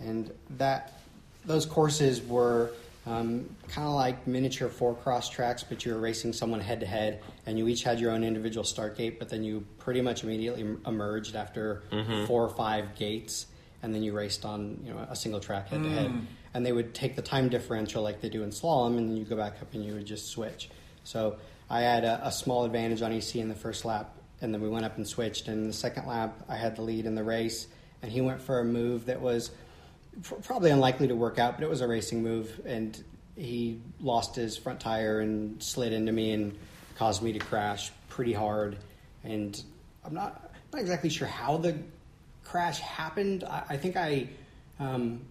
and that those courses were. Um, kind of like miniature four cross tracks, but you were racing someone head to head, and you each had your own individual start gate. But then you pretty much immediately emerged after four or five gates, and then you raced on you know a single track head to head. And they would take the time differential like they do in slalom, and then you go back up and you would just switch. So I had a, a small advantage on EC in the first lap, and then we went up and switched. And in the second lap, I had the lead in the race, and he went for a move that was pr- probably unlikely to work out, but it was a racing move, and he lost his front tire and slid into me and caused me to crash pretty hard. And I'm not not exactly sure how the crash happened. I, I think I. Um,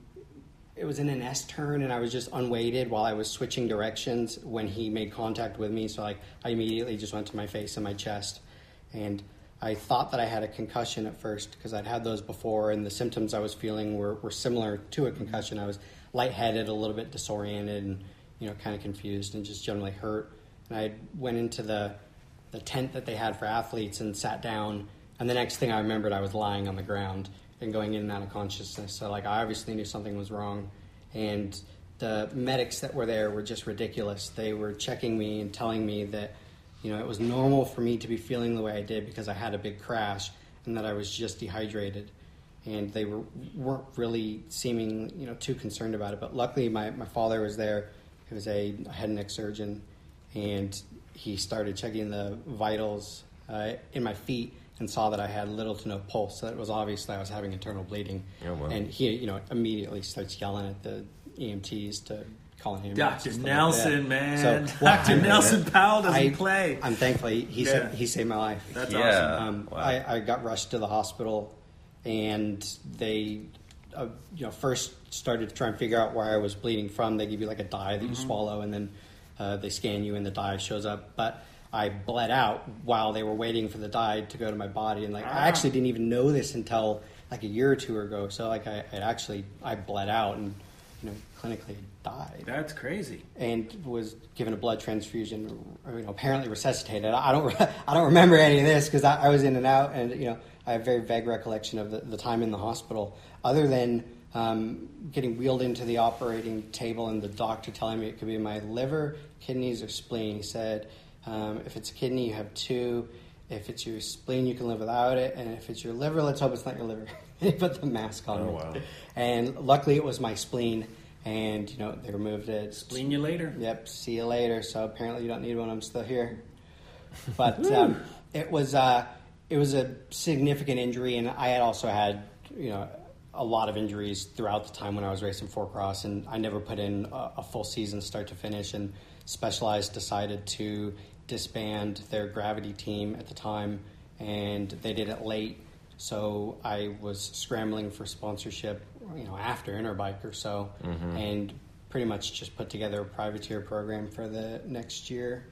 it was in an S turn, and I was just unweighted while I was switching directions when he made contact with me. So like I immediately just went to my face and my chest, and I thought that I had a concussion at first because I'd had those before, and the symptoms I was feeling were, were similar to a concussion. I was lightheaded, a little bit disoriented, and you know, kind of confused, and just generally hurt. And I went into the the tent that they had for athletes and sat down. And the next thing I remembered, I was lying on the ground and going in and out of consciousness. So like I obviously knew something was wrong, and the medics that were there were just ridiculous. They were checking me and telling me that you know it was normal for me to be feeling the way I did because I had a big crash and that I was just dehydrated. And they were weren't really seeming you know too concerned about it. But luckily, my, my father was there. He was a head and neck surgeon, and he started checking the vitals uh, in my feet and saw that I had little to no pulse. So it was obvious that I was having internal bleeding. Oh, wow. And he, you know, immediately starts yelling at the EMTs to call an. Dr. and stuff like Nelson, man. So, well, Dr. I'm- Nelson Powell doesn't I, play. I'm thankful he, he, Yeah. saved, he saved my life. That's Yeah. awesome. Um, Wow. I, I got rushed to the hospital and they, uh, you know, first started to try and figure out where I was bleeding from. They give you like a dye that you swallow, and then uh, they scan you, and the dye shows up. But I bled out while they were waiting for the dye to go to my body, and like Ah. I actually didn't even know this until like a year or two ago. So like I, I actually I bled out and you know clinically died That's crazy. and was given a blood transfusion. Or, you know, apparently resuscitated. I don't, I don't remember any of this because I, I was in and out, and you know, I have very vague recollection of the, the time in the hospital, other than um, getting wheeled into the operating table and the doctor telling me it could be my liver, kidneys, or spleen. He said, um, if it's a kidney, you have two. If it's your spleen, you can live without it, and if it's your liver, let's hope it's not your liver. he put the mask on. Oh, me. wow. And luckily, it was my spleen, and you know they removed it. Spleen you later. Yep. See you later. So apparently you don't need one. I'm still here. But um, it was uh, it was a significant injury, and I had also had you know a lot of injuries throughout the time when I was racing four cross, and I never put in a, a full season start to finish. And Specialized decided to disband their gravity team at the time, and they did it late. So I was scrambling for sponsorship, you know, after Interbike or so, and pretty much just put together a privateer program for the next year.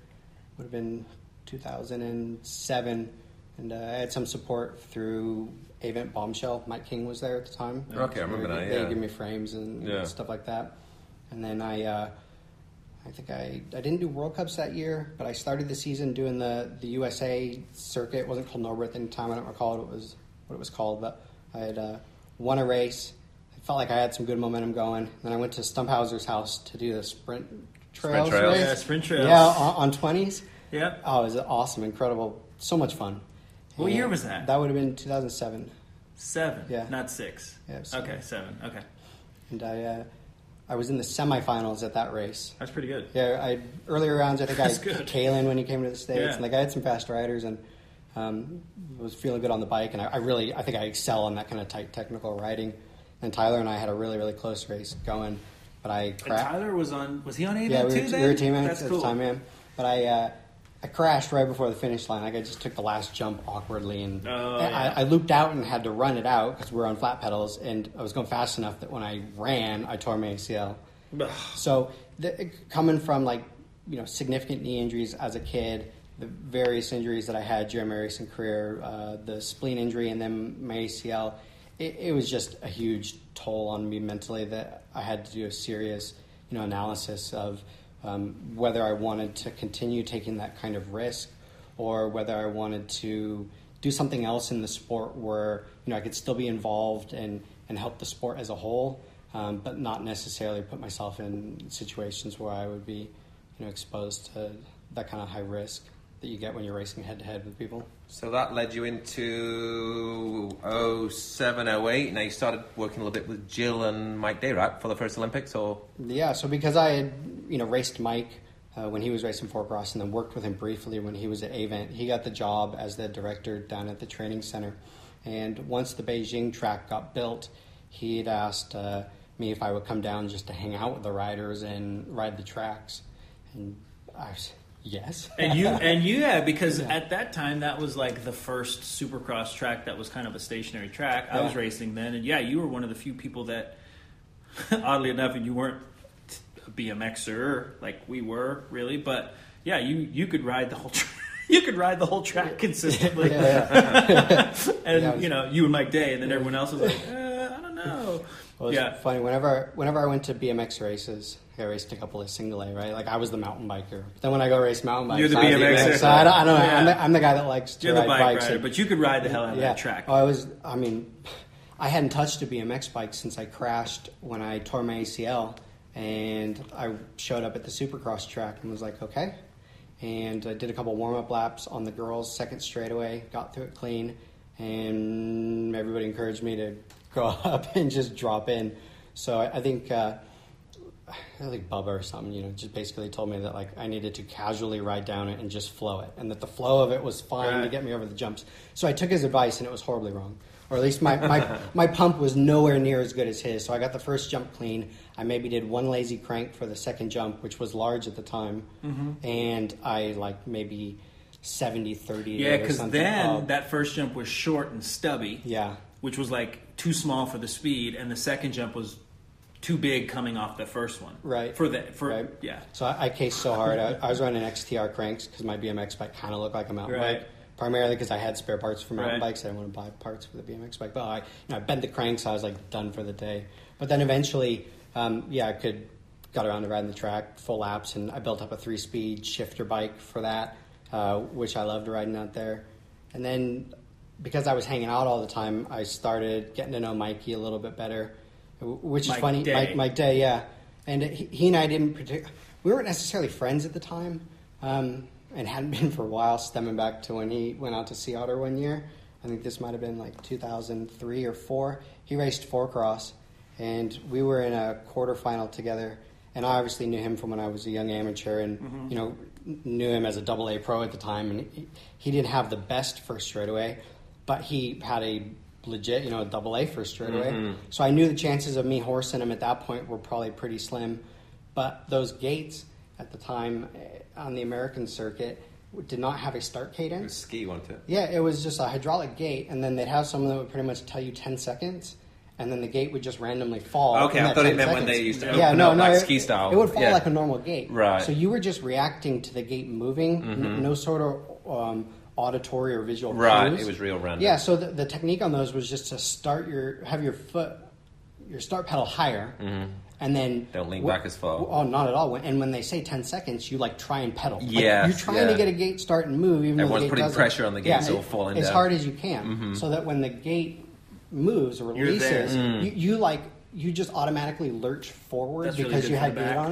Would have been 2007, and uh, I had some support through Avent Bombshell. Mike King was there at the time. Okay, I remember They- that, They gave me frames and Yeah. stuff like that, and then I. Uh, I think I, I didn't do World Cups that year, but I started the season doing the, the USA circuit. It wasn't called Norba at the time. I don't recall what it was what it was called, but I had uh, won a race. I felt like I had some good momentum going. Then I went to Stumphauser's house to do the sprint trails trails. race. Yeah, sprint trails. Yeah, on twenties. Yep. Oh, it was awesome, incredible, so much fun. What And year was that? That would have been 2007. Seven. Yeah. Not six. Yeah, seven. okay, seven. Okay. And I, uh, I was in the semifinals at that race. That's pretty good. Yeah, I earlier rounds. I think I That's good. Kalen when he came to the states, Yeah. and like I had some fast riders, and um, was feeling good on the bike. And I, I really, I think I excel on that kind of tight technical riding. And Tyler and I had a really, really close race going, but I crashed. Tyler was on. Was he on A Yeah, we too? were, then? we were teammates That's at cool. the time, man. But I, uh, I crashed right before the finish line. Like I just took the last jump awkwardly, and Oh, and yeah. I, I looped out and had to run it out because we were on flat pedals, and I was going fast enough that when I ran, I tore my ACL. So the, coming from like you know significant knee injuries as a kid, the various injuries that I had during my racing career, uh, the spleen injury and then my ACL, it, it was just a huge toll on me mentally that I had to do a serious you know analysis of um, whether I wanted to continue taking that kind of risk or whether I wanted to do something else in the sport where you know I could still be involved and and help the sport as a whole, um, but not necessarily put myself in situations where I would be you know exposed to that kind of high risk that you get when you're racing head to head with people. So that led you into 07, 08. Now you started working a little bit with Jill and Mike Day, right, for the first Olympics, or Yeah, so because I had you know raced Mike uh, when he was racing four cross, and then worked with him briefly when he was at Avent, he got the job as the director down at the training center. And once the Beijing track got built, he had asked uh, me if I would come down just to hang out with the riders and ride the tracks, and I was yes. And you and you yeah, because Yeah. at that time that was like the first supercross track that was kind of a stationary track. I was racing then, and yeah, you were one of the few people that, oddly enough, and you weren't a BMXer like we were really, but yeah, you you could ride the whole. Tra- You could ride the whole track consistently, yeah, and Yeah, was- you know you and Mike Day, and then everyone else was like, uh, I don't know. Well, it's yeah, funny. Whenever whenever I went to BMX races, I raced a couple of single A, right? Like I was the mountain biker. But then when I go race mountain bikes, You're the BMXer. So I don't, I don't know. Yeah. I'm, the, I'm the guy that likes to you're the ride bike bikes. rider, and- but you could ride the hell out of yeah. that track. Oh, I was. I mean, I hadn't touched a BMX bike since I crashed when I tore my ACL, and I showed up at the Supercross track and was like, okay. And I did a couple warm up laps on the girls' second straightaway, got through it clean, and everybody encouraged me to go up and just drop in. So I, I think. Uh, I think Bubba or something, you know, just basically told me that like I needed to casually ride down it and just flow it, and that the flow of it was fine to get me over the jumps. So I took his advice, and it was horribly wrong, or at least my my, my pump was nowhere near as good as his. So I got the first jump clean. I maybe did one lazy crank for the second jump, which was large at the time, mm-hmm. and I like maybe 70 30 Yeah, because then that first jump was short and stubby. yeah, which was like too small for the speed, and the second jump was too big coming off the first one. Right. For the for Right. yeah. So I, I cased so hard. I, I was running XTR cranks because my BMX bike kind of looked like a mountain Right. bike. Primarily because I had spare parts for mountain Right. bikes. I didn't want to buy parts for the BMX bike. But I, you know, I bent the cranks. So I was like done for the day. But then eventually, um, yeah, I could got around to riding the track full laps, and I built up a three-speed shifter bike for that, uh, which I loved riding out there. And then because I was hanging out all the time, I started getting to know Mikey a little bit better, which is Mike funny. Day. Mike, Mike Day, yeah. And he, he and I didn't we weren't necessarily friends at the time, um, and hadn't been for a while. Stemming back to when he went out to Sea Otter one year, I think this might have been like 2003 or four. He raced four cross, and we were in a quarterfinal together. And I obviously knew him from when I was a young amateur, and you know knew him as a double A pro at the time. And he, he didn't have the best first straightaway, but he had a legit, you know, a double A first straightaway. So I knew the chances of me horsing him at that point were probably pretty slim. But those gates at the time eh, on the American circuit did not have a start It cadence. was ski, wasn't it? Yeah, it was just a hydraulic gate, and then they'd have someone that would pretty much tell you 10 seconds, and then the gate would just randomly fall. Okay, I thought it 10 meant when they used to yeah, no, up no, like it- ski style. It would fall Yeah. like a normal gate. Right. So you were just reacting to the gate moving, n- no sort of um, auditory or visual Right, cues. it was real random. Yeah, so the, the technique on those was just to start your, have your foot, your start pedal higher, and then Mm-hmm. Don't lean wh- back as far. Oh, not at all. And when they say 10 seconds, you like try and pedal. Like, you're trying yeah. to get a gate start and move, even Everyone's though the gate putting doesn't. pressure on the gate, yeah, so it- it'll falling as down. hard as you can, so that when the gate moves or releases, you, you like you just automatically lurch forward That's really because good you for had the gate back. on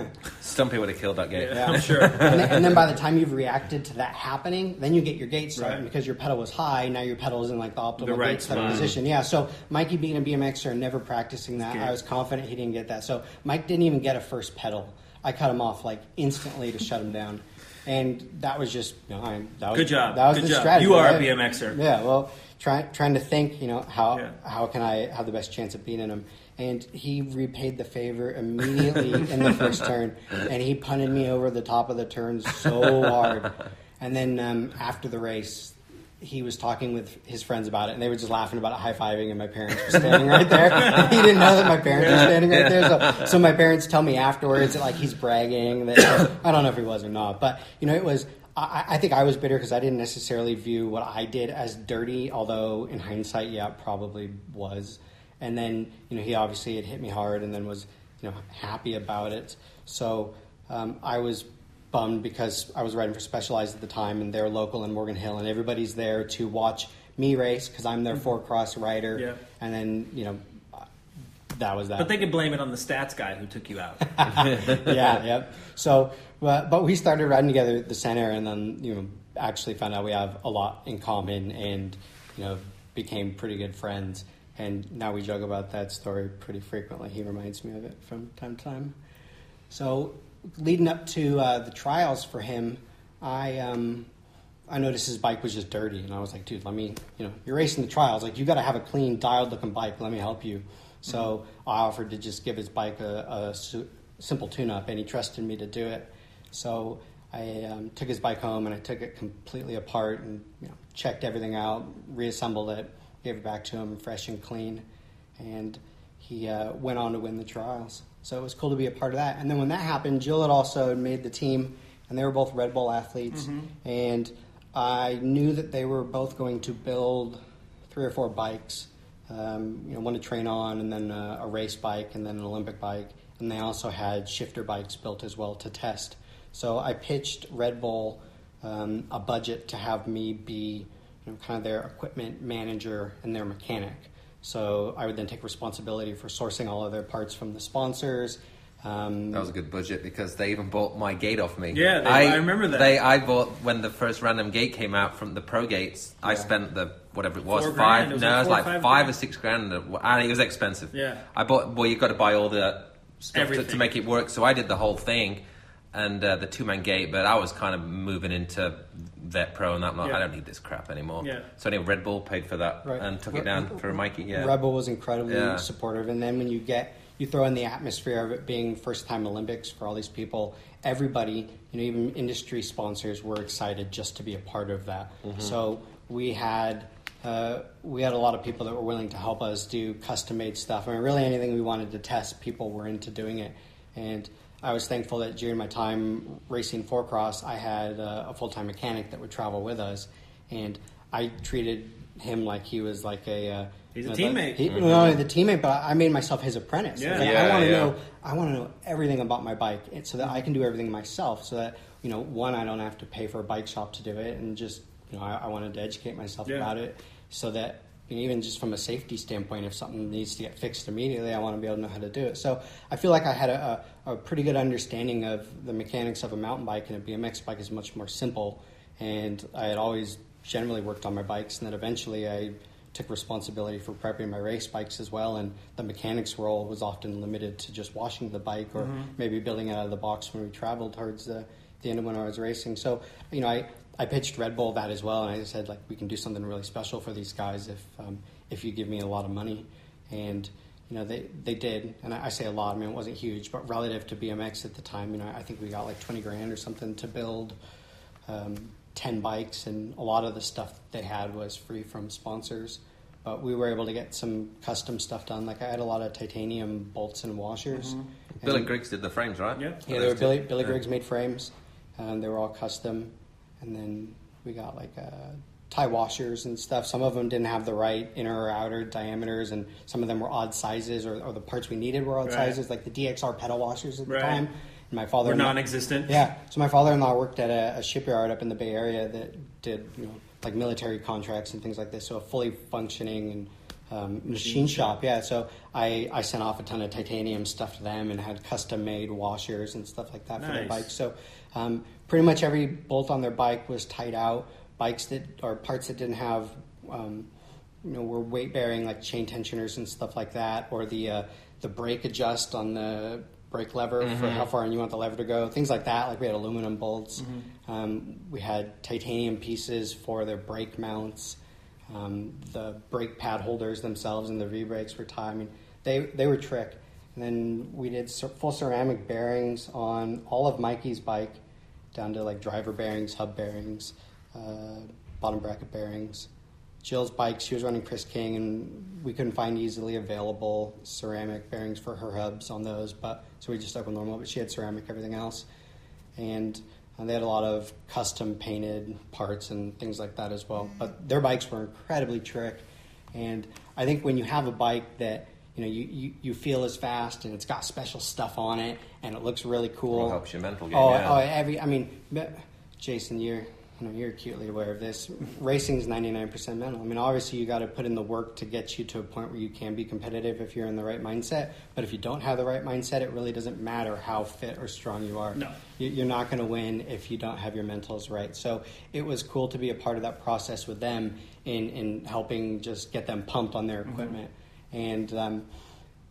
it. Stumpy would have killed that gate. Yeah, I'm sure. and, then, and then by the time you've reacted to that happening, then you get your gate started Right. because your pedal was high. Now your pedal is in like the optimal The right gate start spot. position. Yeah. So Mikey being a BMXer and never practicing that, I was confident he didn't get that. So Mike didn't even get a first pedal. I cut him off like instantly to shut him down, and that was just you know, I, that was, Good job. That was Good the job. strategy. You are a right? BMXer. Yeah. Well, trying trying to think, you know, how Yeah. how can I have the best chance of beating him? And he repaid the favor immediately in the first turn, and he punted me over the top of the turn so hard. And then um, after the race, he was talking with his friends about it, and they were just laughing about it, high fiving, and my parents were standing right there. he didn't know that my parents were standing right there. So, so my parents tell me afterwards that like he's bragging that I don't know if he was or not, but you know it was. I, I think I was bitter because I didn't necessarily view what I did as dirty, although in hindsight, yeah, it probably was. And then you know he obviously had hit me hard, and then was you know happy about it. So um, I was bummed because I was riding for Specialized at the time, and they're local in Morgan Hill, and everybody's there to watch me race because I'm their four cross rider. Yeah. And then you know that was that. But they could blame it on the stats guy who took you out. yeah, yep. So, but, but we started riding together at the center, and then you know actually found out we have a lot in common, and you know became pretty good friends. And now we joke about that story pretty frequently. He reminds me of it from time to time. So, leading up to uh, the trials for him, I um, I noticed his bike was just dirty, and I was like, dude, let me, you know, you're racing the trials, like you got to have a clean, dialed looking bike. Let me help you. So I offered to just give his bike a, a su- simple tune-up, and he trusted me to do it. So I um, took his bike home, and I took it completely apart, and you know, checked everything out, reassembled it, gave it back to him, fresh and clean, and he uh, went on to win the trials. So it was cool to be a part of that. And then when that happened, Jill had also made the team, and they were both Red Bull athletes. And I knew that they were both going to build three or four bikes. Um, you know, one to train on, and then a, a race bike, and then an Olympic bike. And they also had shifter bikes built as well to test. So I pitched Red Bull um, a budget to have me be, you know, kind of their equipment manager and their mechanic. So I would then take responsibility for sourcing all of their parts from the sponsors. Um, That was a good budget because they even bought my gate off me. Yeah, they- I remember that. They, I bought when the first random gate came out from the pro gates. I spent the whatever it was Four five. grand? It was no, like it was like five five or six grand, and it was expensive. Yeah. I bought. Well, you've got to buy all the stuff to, Everything. to make it work. So I did the whole thing, and uh, the two man gate. But I was kind of moving into vet pro, and that I'm like, Yeah. I don't need this crap anymore. Yeah. So anyway, Red Bull paid for that Right. and took Re- it down for Mikey. Yeah. Red Bull was incredibly Yeah. supportive, and then when you get you throw in the atmosphere of it being first time Olympics for all these people, everybody, you know, even industry sponsors were excited just to be a part of that. Mm-hmm. So we had uh, we had a lot of people that were willing to help us do custom made stuff. I mean, really anything we wanted to test, people were into doing it. And I was thankful that during my time racing four cross, I had uh, a full time mechanic that would travel with us, and I treated him like he was like a. Uh, He's a you know, teammate. He, Not only the teammate, but I made myself his apprentice. Yeah. Like, I want to yeah. know. I want to know everything about my bike, so that I can do everything myself. So that you know, one, I don't have to pay for a bike shop to do it, and just you know, I, I wanted to educate myself Yeah. about it, so that even just from a safety standpoint, if something needs to get fixed immediately, I want to be able to know how to do it. So I feel like I had a, a, a pretty good understanding of the mechanics of a mountain bike, and a BMX bike is much more simple. And I had always generally worked on my bikes, and then eventually I took responsibility for prepping my race bikes as well. And the mechanics role was often limited to just washing the bike or mm-hmm. maybe building it out of the box when we traveled towards the, the end of when I was racing. So, you know, I, I pitched Red Bull that as well, and I said like we can do something really special for these guys if um, if you give me a lot of money, and you know they they did, and I, I say a lot. I mean it wasn't huge, but relative to BMX at the time, you know I think we got like twenty grand or something to build um, ten bikes, and a lot of the stuff they had was free from sponsors. But we were able to get some custom stuff done. Like I had a lot of titanium bolts and washers. Billy And- Griggs did the frames, right? Yeah. yeah, they were Billy, Billy Griggs made frames. and they were all custom, and then we got like uh, tie washers and stuff. Some of them didn't have the right inner or outer diameters, and some of them were odd sizes, or, or the parts we needed were odd Right. sizes, like the DXR pedal washers at the Right. time. And my father, We're non-existent. yeah. So my father-in-law worked at a, a shipyard up in the Bay Area that did you know like military contracts and things like this. So a fully functioning and um, machine shop. Yeah. So I I sent off a ton of titanium stuff to them and had custom made washers and stuff like that for their Nice. bikes. So um, pretty much every bolt on their bike was tied out. Bikes that or parts that didn't have. Um, you know, were weight bearing like chain tensioners and stuff like that, or the uh, the brake adjust on the brake lever for how far you want the lever to go, things like that. Like we had aluminum bolts, um, we had titanium pieces for their brake mounts, um, the brake pad holders themselves, and the V brakes were tied. I mean, they they were trick. And then we did full ceramic bearings on all of Mikey's bike, down to like driver bearings, hub bearings, uh, bottom bracket bearings. Jill's bike, she was running Chris King, and we couldn't find easily available ceramic bearings for her hubs on those, but so we just stuck with normal. But she had ceramic, everything else, and uh, they had a lot of custom painted parts and things like that as well. But their bikes were incredibly trick, and I think when you have a bike that you know you, you, you feel as fast and it's got special stuff on it and it looks really cool. Well, helps your mental game, Oh, yeah. oh, every. I mean, Jason, you're you know you're acutely aware of this. Racing is ninety nine percent mental. I mean, obviously you got to put in the work to get you to a point where you can be competitive if you're in the right mindset. But if you don't have the right mindset, it really doesn't matter how fit or strong you are. No. You- You're not going to win if you don't have your mentals right. So it was cool to be a part of that process with them in in helping just get them pumped on their mm-hmm. equipment. And um,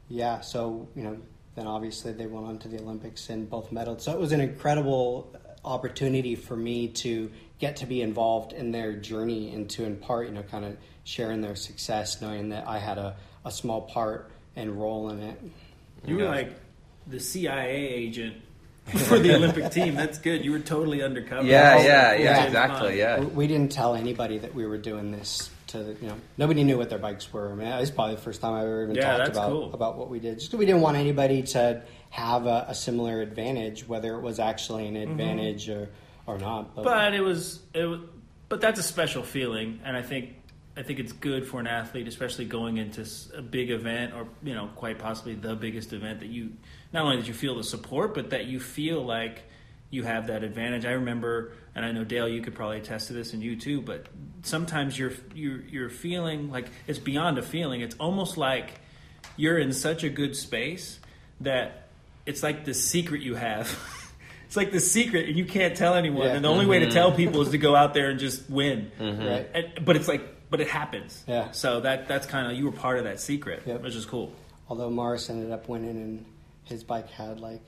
yeah, so you know, then obviously they went on to the Olympics and both medaled. So it was an incredible opportunity for me to get to be involved in their journey and to in part, you know, kind of sharing their success, knowing that I had a, a small part and role in it. You were like the CIA agent for the Olympic team. That's good. You were totally undercover. Yeah, yeah, yeah, yeah, exactly, Bond. yeah. We, we didn't tell anybody that we were doing this. To you know, nobody knew what their bikes were. I mean, it's probably the first time I ever even Yeah, talked about cool. about what we did. Just 'cause we didn't want anybody to have a, a similar advantage, whether it was actually an mm-hmm. advantage or or not. But it was, it was, but that's a special feeling, and I think, I think it's good for an athlete, especially going into a big event or you know, quite possibly the biggest event that you, not only that you feel the support, but that you feel like you have that advantage. I remember, and I know Dale, you could probably attest to this, and you too. But sometimes you're you're you're feeling like it's beyond a feeling. It's almost like you're in such a good space that it's like the secret you have. it's like the secret, and you can't tell anyone. Yeah. And the only way to mm-hmm. tell people is to go out there and just win. Mm-hmm. right. And, but it's like, but it happens. Yeah. So that that's kind of you were part of that secret, Yep. which is cool. although Maris ended up winning and his bike had like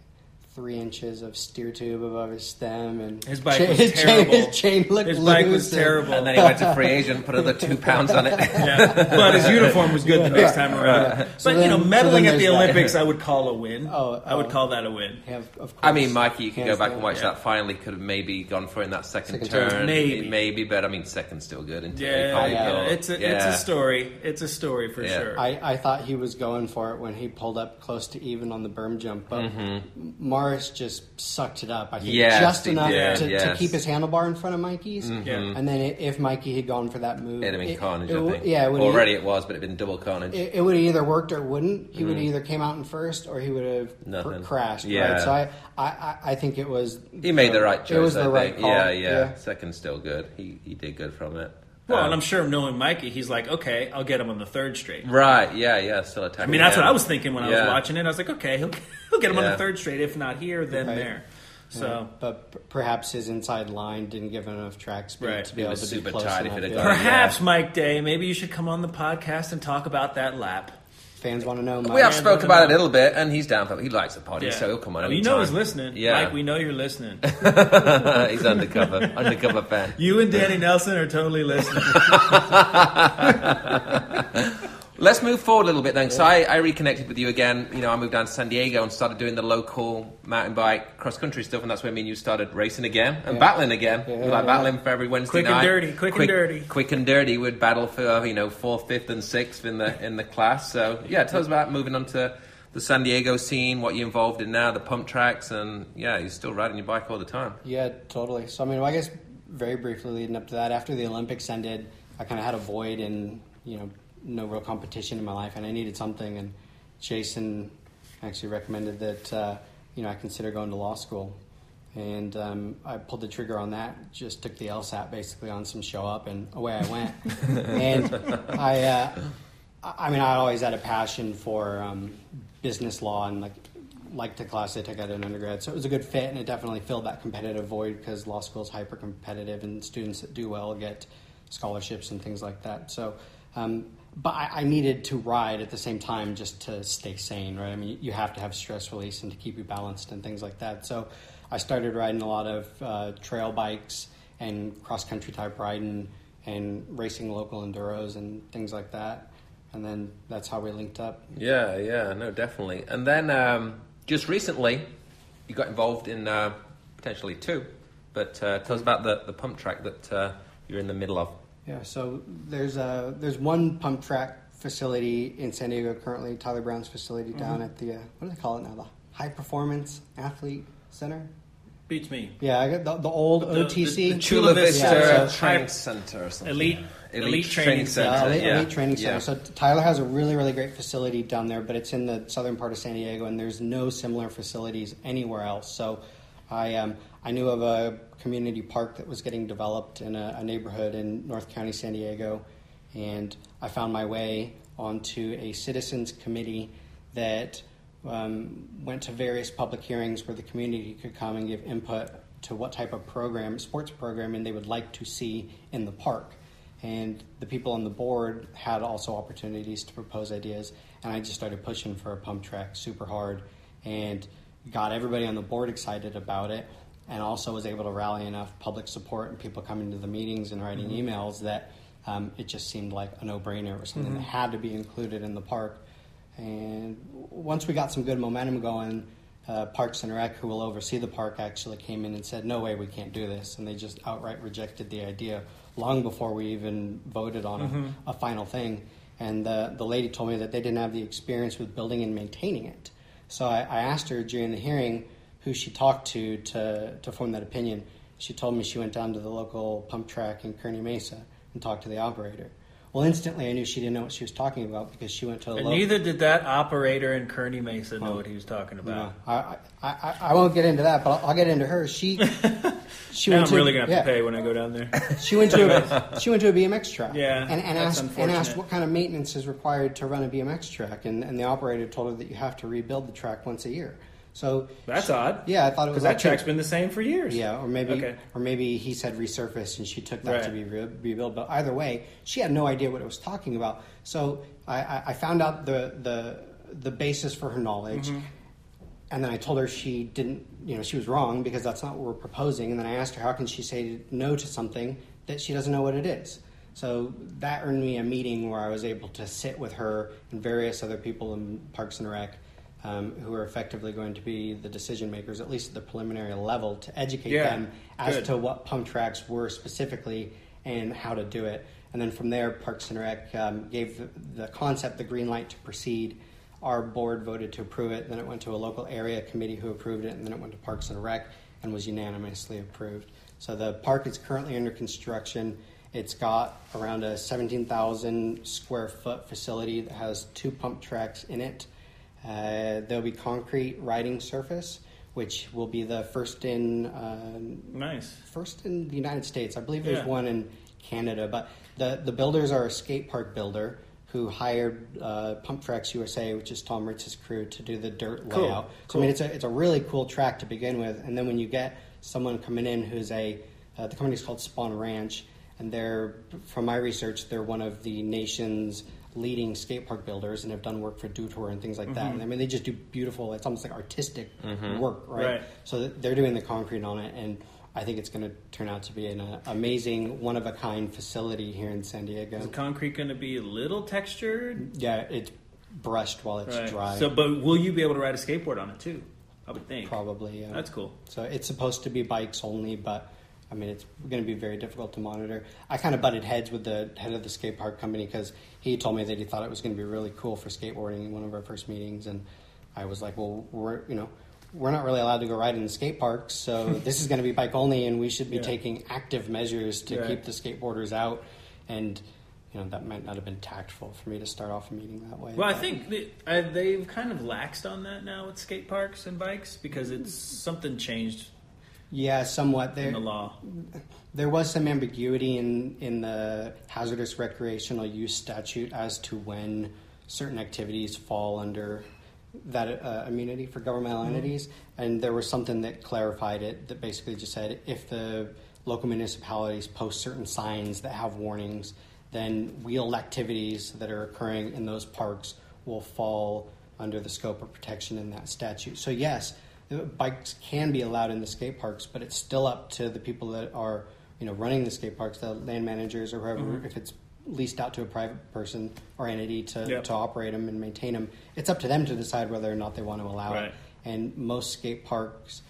three inches of steer tube above his stem, and His bike cha- was his chain- terrible. his chain looked His bike was loose and- terrible. And then he went to free agent, put another two pounds on it. yeah. But his uniform was good the next time around. So but you know, then- so medaling at the there's that. Olympics, I would call a win. Oh, I would oh. call that a win. Yeah, of course. I mean, Mikey, you can Hands go back down. and watch Yeah. that. Finally, could have maybe gone for it in that second, Second turn. turn. Maybe. maybe, but I mean, second's still good. Yeah, yeah. got- it's a it's a story. It's a story for Yeah. sure. I, I thought he was going for it when he pulled up close to even on the berm jump, but mm-hmm. Maris just sucked it up. I think Mm-hmm. Yes, just he enough did, to, to keep his handlebar in front of Mikey's. Yeah. And then i- if Mikey had gone for that move, It'd have been it- carnage, it I w- think. Yeah, it would Already it was, but it'd been double carnage. It, it would have either worked or wouldn't. He Mm. would have either came out in first or he would have cr- Nothing. crashed. Yeah. Right? So I, I, I- I think it was. he made the right choice. It was I the right think. call. Yeah, yeah, Second still good. He he did good from it. Well, Um, and I'm sure knowing Mikey, he's like, okay, I'll get him on the third straight. right. Yeah, yeah. Still attacking. I mean, that's down. what I was thinking when I was watching it. I was like, okay, he'll, he'll get him on the third straight. If not here, then Right. there. So But p- perhaps his inside line didn't give him enough track speed Right. to be It able to super be close tight if enough. it had yeah. gone- perhaps Mike Day, maybe you should come on the podcast and talk about that lap. Fans want to know. We have spoke don't about it a little bit, and he's down for. it. He likes the party, Yeah. so he'll come on. Oh, you know he's listening. Yeah, Mike, we know you're listening. he's undercover, undercover fan. you and Danny Nelson are totally listening. Let's move forward a little bit then. So I, I reconnected with you again. You know, I moved down to San Diego and started doing the local mountain bike cross country stuff, and that's when me and you started racing again and Yeah. battling again. Yeah, like yeah. battling for every Wednesday night. Quick and dirty, quick and dirty. quick and dirty. We'd battle for you know fourth, fifth, and sixth in the in the class. So yeah, tell us about moving on to the San Diego scene, what you're involved in now, the pump tracks, and yeah, you're still riding your bike all the time. Yeah, totally. So I mean, I guess very briefly leading up to that, after the Olympics ended, I kind of had a void and you know no real competition in my life, and I needed something. And Jason actually recommended that uh, you know I consider going to law school, and um, I pulled the trigger on that. Just took the LSAT basically on some show up, and away I went. and I, uh, I mean, I always had a passion for um, business law and like liked the class I took at an undergrad, so it was a good fit, and it definitely filled that competitive void because law school is hyper competitive, and students that do well get scholarships and things like that. So, um, but I, I needed to ride at the same time just to stay sane, right? I mean, you have to have stress release and to keep you balanced and things like that. So, I started riding a lot of uh, trail bikes and cross country type riding and racing local enduros and things like that. And then that's how we linked up. Yeah, yeah, no, definitely. And then um, just recently, you got involved in uh, potentially two, but uh, tell us about the, the pump track that uh, you're in the middle of. Yeah, so there's a there's one pump track facility in San Diego currently, Tyler Brown's facility down at the uh, what do they call it now? The High Performance Athlete Center. Beats me. Yeah, I got the, the old The- the- OTC. the Chula Vista Yeah, so- Training Center or something. Elite- elite training Center. Yeah, elite, yeah. elite training center. Yeah. So Tyler has a really, really great facility down there, but it's in the southern part of San Diego, and there's no similar facilities anywhere else. So I, um, I knew of a community park that was getting developed in a, a neighborhood in North County, San Diego, and I found my way onto a citizens committee that um, went to various public hearings where the community could come and give input to what type of program, sports programming they would like to see in the park. And the people on the board had also opportunities to propose ideas. And I just started pushing for a pump track super hard and got everybody on the board excited about it. And also was able to rally enough public support and people coming to the meetings and writing emails that um, it just seemed like a no brainer. It was something that had to be included in the park. And once we got some good momentum going, uh, Parks and Rec, who will oversee the park, actually came in and said, "No way, we can't do this," and they just outright rejected the idea long before we even voted on a, a final thing. And the the lady told me that they didn't have the experience with building and maintaining it. So I, I asked her during the hearing who she talked to to to form that opinion. She told me she went down to the local pump track in Kearny Mesa and talked to the operator. Well, instantly I knew she didn't know what she was talking about because she went to a And local. neither did that operator in Kearny Mesa know Oh. what he was talking No, about. I, I, I, I won't get into that, but I'll, I'll get into her. She she went I'm to really gonna have yeah, to pay when I go down there. She went to a, she went to a BMX track. Yeah, and, and asked and asked what kind of maintenance is required to run a BMX track, and, and the operator told her that you have to rebuild the track once a year. So That's odd. yeah, I thought it was Because that actually- track's been the same for years. Yeah, or maybe Okay. or maybe he said resurfaced, and she took that to be re- rebuilt. But either way, she had no idea what it was talking about. So I, I, I found out the the the basis for her knowledge. Mm-hmm. and then I told her she didn't, you know, she was wrong because that's not what we're proposing. And then I asked her, how can she say no to something that she doesn't know what it is? So that earned me a meeting where I was able to sit with her and various other people in Parks and Rec um, who are effectively going to be the decision makers, at least at the preliminary level, to educate Yeah, them as good. to what pump tracks were specifically and how to do it. And then from there, Parks and Rec um, gave the, the concept the green light to proceed. Our board voted to approve it. Then it went to a local area committee who approved it, and then it went to Parks and Rec and was unanimously approved. So the park is currently under construction. It's got around a 17,000 square foot facility that has two pump tracks in it. Uh, there'll be concrete riding surface, which will be the first in uh, Nice. first in the United States. I believe there's Yeah. one in Canada, but the the builders are a skate park builder who hired uh, Pump Tracks USA, which is Tom Ritz's crew, to do the dirt Cool. layout. So I mean, it's a it's a really cool track to begin with, and then when you get someone coming in who's a uh, the company's called Spohn Ranch, and they're from my research, they're one of the nation's leading skate park builders and have done work for Dew Tour and things like that. And I mean, they just do beautiful. It's almost like artistic work, right? Right. So they're doing the concrete on it, and I think it's going to turn out to be an uh, amazing, one of a kind facility here in San Diego. Is the concrete going to be a little textured? yeah, it's brushed while it's Right. dry. So, but will you be able to ride a skateboard on it too? I would think. probably. Yeah. That's cool. So it's supposed to be bikes only, but I mean, it's going to be very difficult to monitor. I kind of butted heads with the head of the skate park company because he told me that he thought it was going to be really cool for skateboarding in one of our first meetings, and I was like, well, we're you know. We're not really allowed to go ride in the skate parks, so this is going to be bike only, and we should be Yeah. taking active measures to Right. keep the skateboarders out. And you know that might not have been tactful for me to start off a meeting that way. Well, I think that, uh, they've kind of laxed on that now with skate parks and bikes because it's something changed yeah, somewhat. There, in the law. There was some ambiguity in, in the hazardous recreational use statute as to when certain activities fall under that uh, immunity for governmental entities, and there was something that clarified it that basically just said if the local municipalities post certain signs that have warnings, then wheeled activities that are occurring in those parks will fall under the scope of protection in that statute. So yes, bikes can be allowed in the skate parks, but it's still up to the people that are, you know, running the skate parks, the land managers or whoever, if it's leased out to a private person or entity to, Yep. to operate them and maintain them. It's up to them to decide whether or not they want to allow Right. it. And most skate parks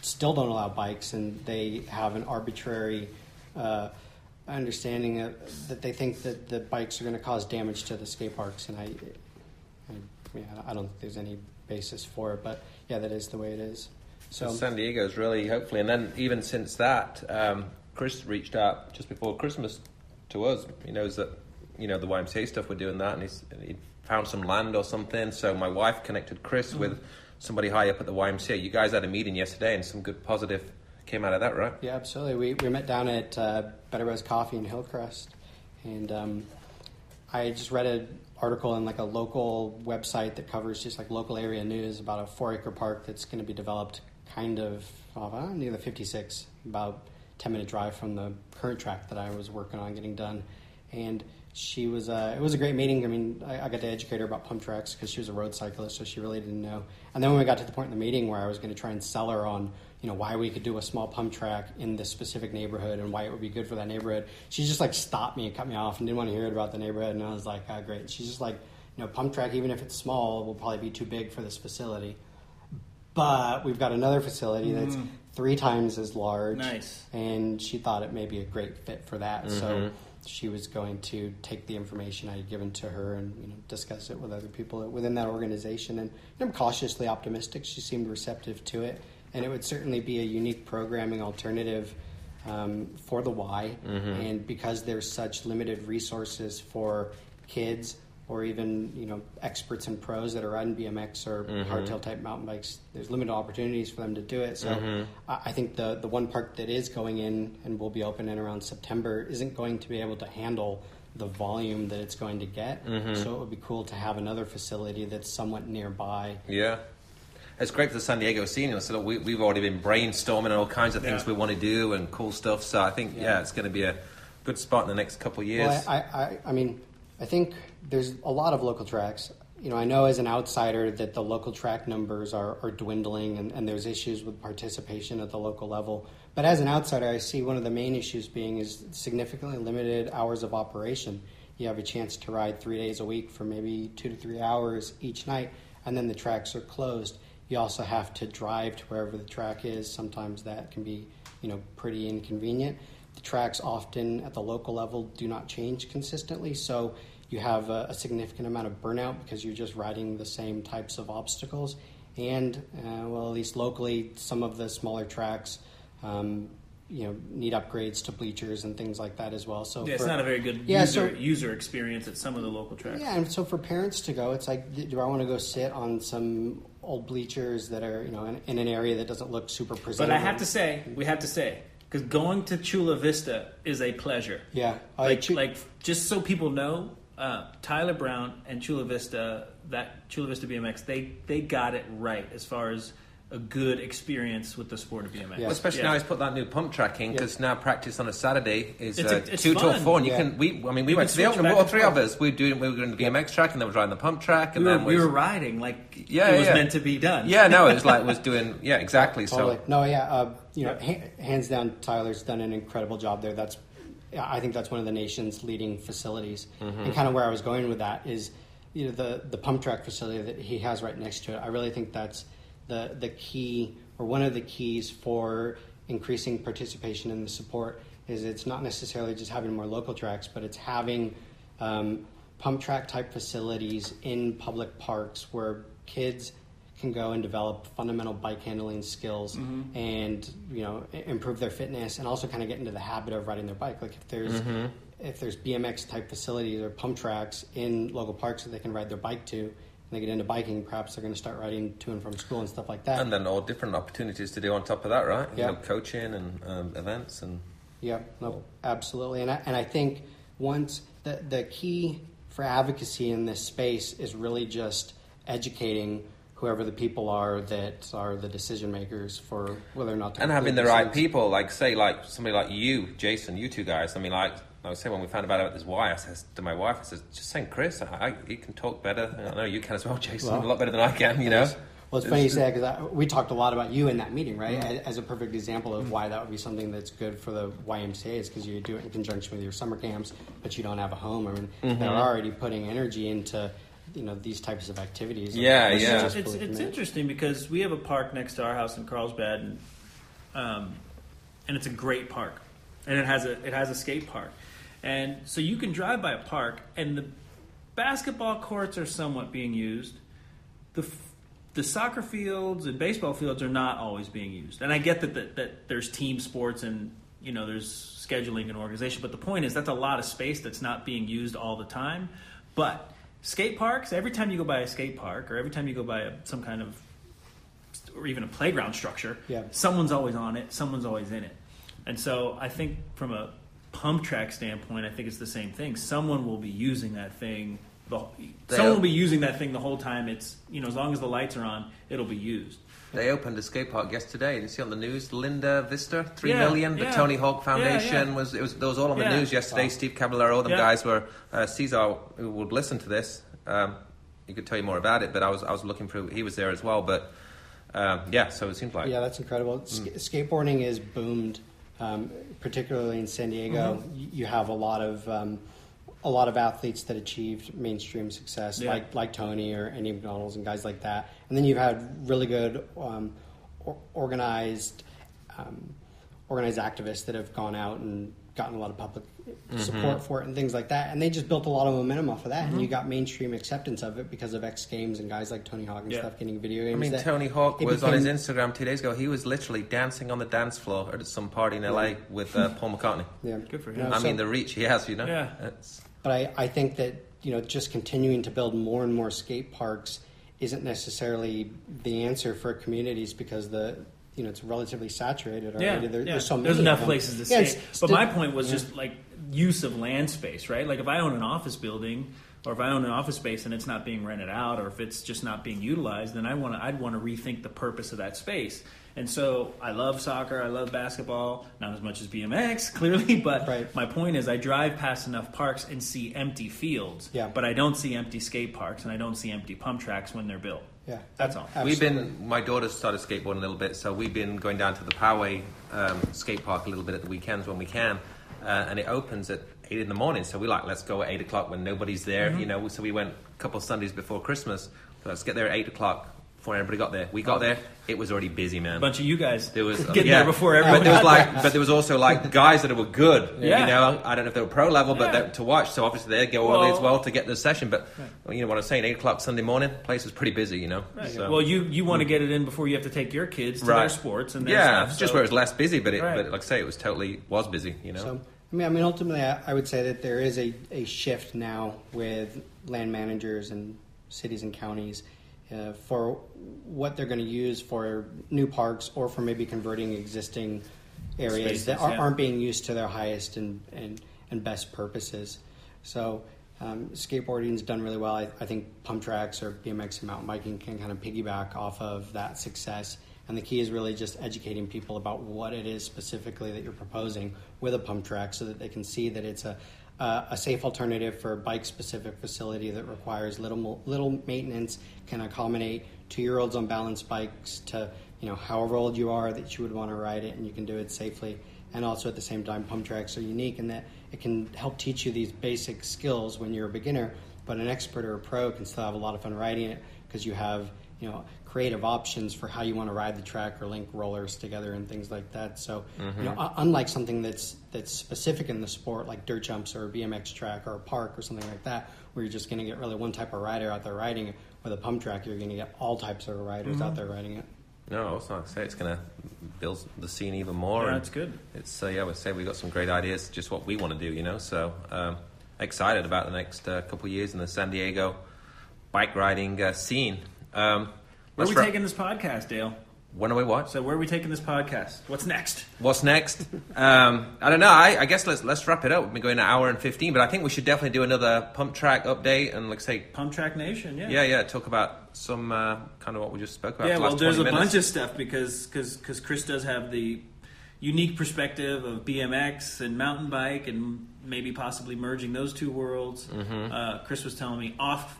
still don't allow bikes, and they have an arbitrary uh, understanding of, that they think that the bikes are going to cause damage to the skate parks. And I, I, yeah, I don't think there's any basis for it, but yeah, that is the way it is. So San Diego's really hopefully, and then even since that, um, Chris reached out just before Christmas to us. He knows that you know the YMCA stuff. We're doing that, and he's he found some land or something. So my wife connected Chris with somebody high up at the YMCA. You guys had a meeting yesterday, and some good positive came out of that, right? Yeah, absolutely. We, we met down at uh, Better Rose Coffee in Hillcrest, and um, I just read article in like a local website that covers just like local area news about a four acre park that's going to be developed kind of uh, near the 56, about 10 minute drive from the current track that I was working on getting done. And she was, uh, it was a great meeting. I mean, I, I got to educate her about pump tracks because she was a road cyclist, so she really didn't know. And then when we got to the point in the meeting where I was going to try and sell her on, you know, why we could do a small pump track in this specific neighborhood and why it would be good for that neighborhood, she just like stopped me and cut me off and didn't want to hear it about the neighborhood. And I was like, ah, great. She's just like, you know, pump track, even if it's small, will probably be too big for this facility. But we've got another facility that's three times as large. Nice. And she thought it may be a great fit for that. So she was going to take the information I had given to her and you know discuss it with other people within that organization. And I'm cautiously optimistic. She seemed receptive to it, and it would certainly be a unique programming alternative um, for the Y. And because there's such limited resources for kids or even you know experts and pros that are riding BMX or mm-hmm. hardtail type mountain bikes, there's limited opportunities for them to do it. So mm-hmm. I, I think the the one park that is going in and will be open in around September isn't going to be able to handle the volume that it's going to get. Mm-hmm. So it would be cool to have another facility that's somewhat nearby. Yeah. It's great for the San Diego scene. You know, so we, we've already been brainstorming all kinds of things Yeah. we want to do and cool stuff. So I think, yeah, Yeah. it's going to be a good spot in the next couple of years. Well, I, I, I mean, I think there's a lot of local tracks. you know, I know as an outsider that the local track numbers are, are dwindling and, and there's issues with participation at the local level. But as an outsider, I see one of the main issues being is significantly limited hours of operation. You have a chance to ride three days a week for maybe two to three hours each night, and then the tracks are closed. You also have to drive to wherever the track is. Sometimes that can be, you know, pretty inconvenient. The tracks often at the local level do not change consistently, so you have a, a significant amount of burnout because you're just riding the same types of obstacles. And uh, well, at least locally, some of the smaller tracks, um, you know, need upgrades to bleachers and things like that as well. So Yeah, it's for- not a very good Yeah, user, so- user experience at some of the local tracks. Yeah, and so for parents to go, it's like, do I want to go sit on some old bleachers that are, you know, in, in an area that doesn't look super presentable? But? I have to say, we have to say, because going to Chula Vista is a pleasure. yeah, like, choo- like just so people know, uh, Tyler Brown and Chula Vista, that Chula Vista BMX, they they got it right as far as a good experience with the sport of BMX. Yeah. Especially Yeah. now he's put that new pump track in because now practice on a Saturday is It's uh, a- it's two till four, and you Yeah. can. We, I mean, we You went to the switch open. back All three of us. We were doing. We were doing the BMX track, and then we were riding the pump track, we and were, then we was- were riding like Yeah, it was yeah. meant to be done. Yeah, no, it was like was doing. Yeah, exactly. Totally. So No, yeah, uh, you know, ha- hands down, Tyler's done an incredible job there. That's, I think that's one of the nation's leading facilities. Mm-hmm. And kind of where I was going with that is, you know, the the pump track facility that he has right next to it. I really think that's the the key or one of the keys for increasing participation in the support. Is it's not necessarily just having more local tracks, but it's having um, pump track type facilities in public parks where kids can go and develop fundamental bike handling skills and you know improve their fitness and also kind of get into the habit of riding their bike like if there's if there's bmx type facilities or pump tracks in local parks that they can ride their bike to and they get into biking perhaps they're going to start riding to and from school and stuff like that and then all different opportunities to do on top of that, right? Yeah. You know, coaching and um, events and. Yeah, no, absolutely. And I, and I think once the, the key for advocacy in this space is really just educating whoever the people are that are the decision makers for whether or not to and having the right people, like say, like somebody like you, Jason, you two guys. I mean, like I was saying when we found out about this why, I said to my wife, I said, just send Chris. I, I, he can talk better. I know you can as well, Jason, Well, a lot better than I can. You know. Well, it's funny you say that because we talked a lot about you in that meeting, right? Mm-hmm. As- As a perfect example of why that would be something that's good for the YMCA is because you do it in conjunction with your summer camps, but you don't have a home. I mean, Mm-hmm. they're already putting energy into you know these types of activities. Yeah, Which is yeah. just It's, it's interesting because we have a park next to our house in Carlsbad, and um, and it's a great park, and it has a it has a skate park, and so you can drive by a park, and the basketball courts are somewhat being used. The f- the soccer fields and baseball fields are not always being used, and I get that that, that there's team sports and you know there's scheduling and organization, but the point is that's a lot of space that's not being used all the time. But skate parks, every time you go by a skate park or every time you go by a, some kind of or even a playground structure, Yeah. someone's always on it, someone's always in it. And so I think from a pump track standpoint, I think it's the same thing. Someone will be using that thing. The, someone will be using that thing the whole time. It's you know as long as the lights are on, it'll be used. They opened a skate park yesterday. Did you see on the news? Linda Vista, three Yeah, million. The yeah. Tony Hawk Foundation Yeah, yeah. was it was those all on the Yeah. news yesterday. Wow. Steve Caballero, all them Yeah. guys were. Uh, Cesar, who would listen to this, um, he could tell you more about it. But I was I was looking through. He was there as well. But um, yeah, so it seems like Yeah, that's incredible. Sk- skateboarding is boomed, um, particularly in San Diego. Y You have a lot of um, a lot of athletes that achieved mainstream success, Yeah. like like Tony or Andy Macdonald's and guys like that. And then you've had really good um, or- organized um, organized activists that have gone out and gotten a lot of public support for it and things like that. And they just built a lot of momentum off of that. And you got mainstream acceptance of it because of X Games and guys like Tony Hawk and Yeah. stuff getting video games. I mean, that Tony Hawk it was on his Instagram two days ago. He was literally dancing on the dance floor at some party in LA with uh, Paul McCartney. Yeah. Good for You him. know, I so- mean, the reach he has, you know. Yeah. It's- But I, I think that you know just continuing to build more and more skate parks isn't necessarily the answer for communities because the you know it's relatively saturated already. Yeah, There- yeah. There's so many. There's enough places to Yeah, it's But my point was yeah. just like use of land space, right? Like if I own an office building, or if I own an office space and it's not being rented out, or if it's just not being utilized, then I want to I'd want to rethink the purpose of that space. And so I love soccer, I love basketball, not as much as BMX, clearly, but Right. my point is I drive past enough parks and see empty fields, Yeah. but I don't see empty skate parks and I don't see empty pump tracks when they're built. Yeah, That's all. We've been. My daughter's started skateboarding a little bit, so we've been going down to the Poway um, skate park a little bit at the weekends when we can, uh, and it opens at eight in the morning. So we like let's go at eight o'clock when nobody's there. Mm-hmm. You know, so we went a couple of Sundays before Christmas. So let's get there at eight o'clock before everybody got there. We got there, oh. it was already busy, man. A bunch of you guys There was getting yeah. there before But there was like, but there was also like guys that were good. Yeah. You know, I don't know if they were pro level, but Yeah. they, to watch. So obviously they go early Well- as well to get the session. But you know what I'm saying? Eight o'clock Sunday morning, place was pretty busy. You know. Right. So- Well, you you want to mm. get it in before you have to take your kids to Right. their sports and their yeah, stuff, just where it was less busy, but it, Right. but like I say, it was totally was busy. You know. So, I mean, I mean, ultimately, I, I would say that there is a, a shift now with land managers and cities and counties uh, for what they're going to use for new parks or for maybe converting existing areas Spaces, that are, yeah. aren't being used to their highest and, and, and best purposes. So, um, skateboarding's done really well. I, I think pump tracks or BMX and mountain biking can kind of piggyback off of that success. And the key is really just educating people about what it is specifically that you're proposing with a pump track so that they can see that it's a, uh, a safe alternative for a bike specific facility that requires little, little maintenance, can accommodate two year olds on balance bikes to, you know, however old you are that you would want to ride it and you can do it safely. And also at the same time, pump tracks are unique in that it can help teach you these basic skills when you're a beginner, but an expert or a pro can still have a lot of fun riding it because you have, you know, creative options for how you want to ride the track or link rollers together and things like that. So, you know, unlike something that's that's specific in the sport like dirt jumps or a BMX track or a park or something like that, where you're just going to get really one type of rider out there riding it, with a pump track, you're going to get all types of riders out there riding it. No, also like I say it's going to build the scene even more. Yeah, and it's good. It's uh, yeah, I would say we've got some great ideas, just what we want to do, you know. So um, excited about the next uh, couple of years in the San Diego bike riding uh, scene. Um, Where are let's we wrap- taking this podcast, Dale? When are we what? So where are we taking this podcast? What's next? What's next? um, I don't know. I, I guess let's let's wrap it up. We've been going an hour and fifteen, but I think we should definitely do another pump track update and like say, Pump Track Nation, yeah. yeah, yeah, talk about some uh, kind of what we just spoke about. Yeah, the well, there's a minutes. bunch of stuff because cause, cause Chris does have the unique perspective of BMX and mountain bike and maybe possibly merging those two worlds. Mm-hmm. Uh, Chris was telling me off,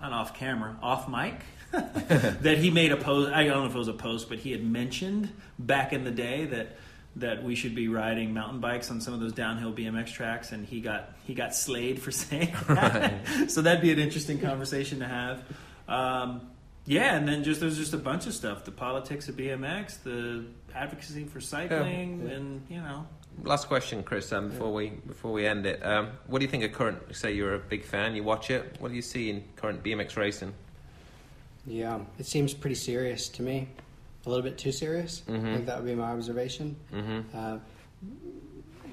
not off camera, off mic, that he made a post. I don't know if it was a post, but he had mentioned back in the day that that we should be riding mountain bikes on some of those downhill BMX tracks, and he got he got slayed for saying that. so that'd be an interesting conversation to have. Um, yeah, and then just there's just a bunch of stuff: the politics of BMX, the advocacy for cycling, and you know, Last question, Chris. Um, before we before we end it, um, what do you think of current? Say you're a big fan, you watch it. What do you see in current BMX racing? Yeah, it seems pretty serious to me. A little bit too serious. I think that would be my observation. Uh,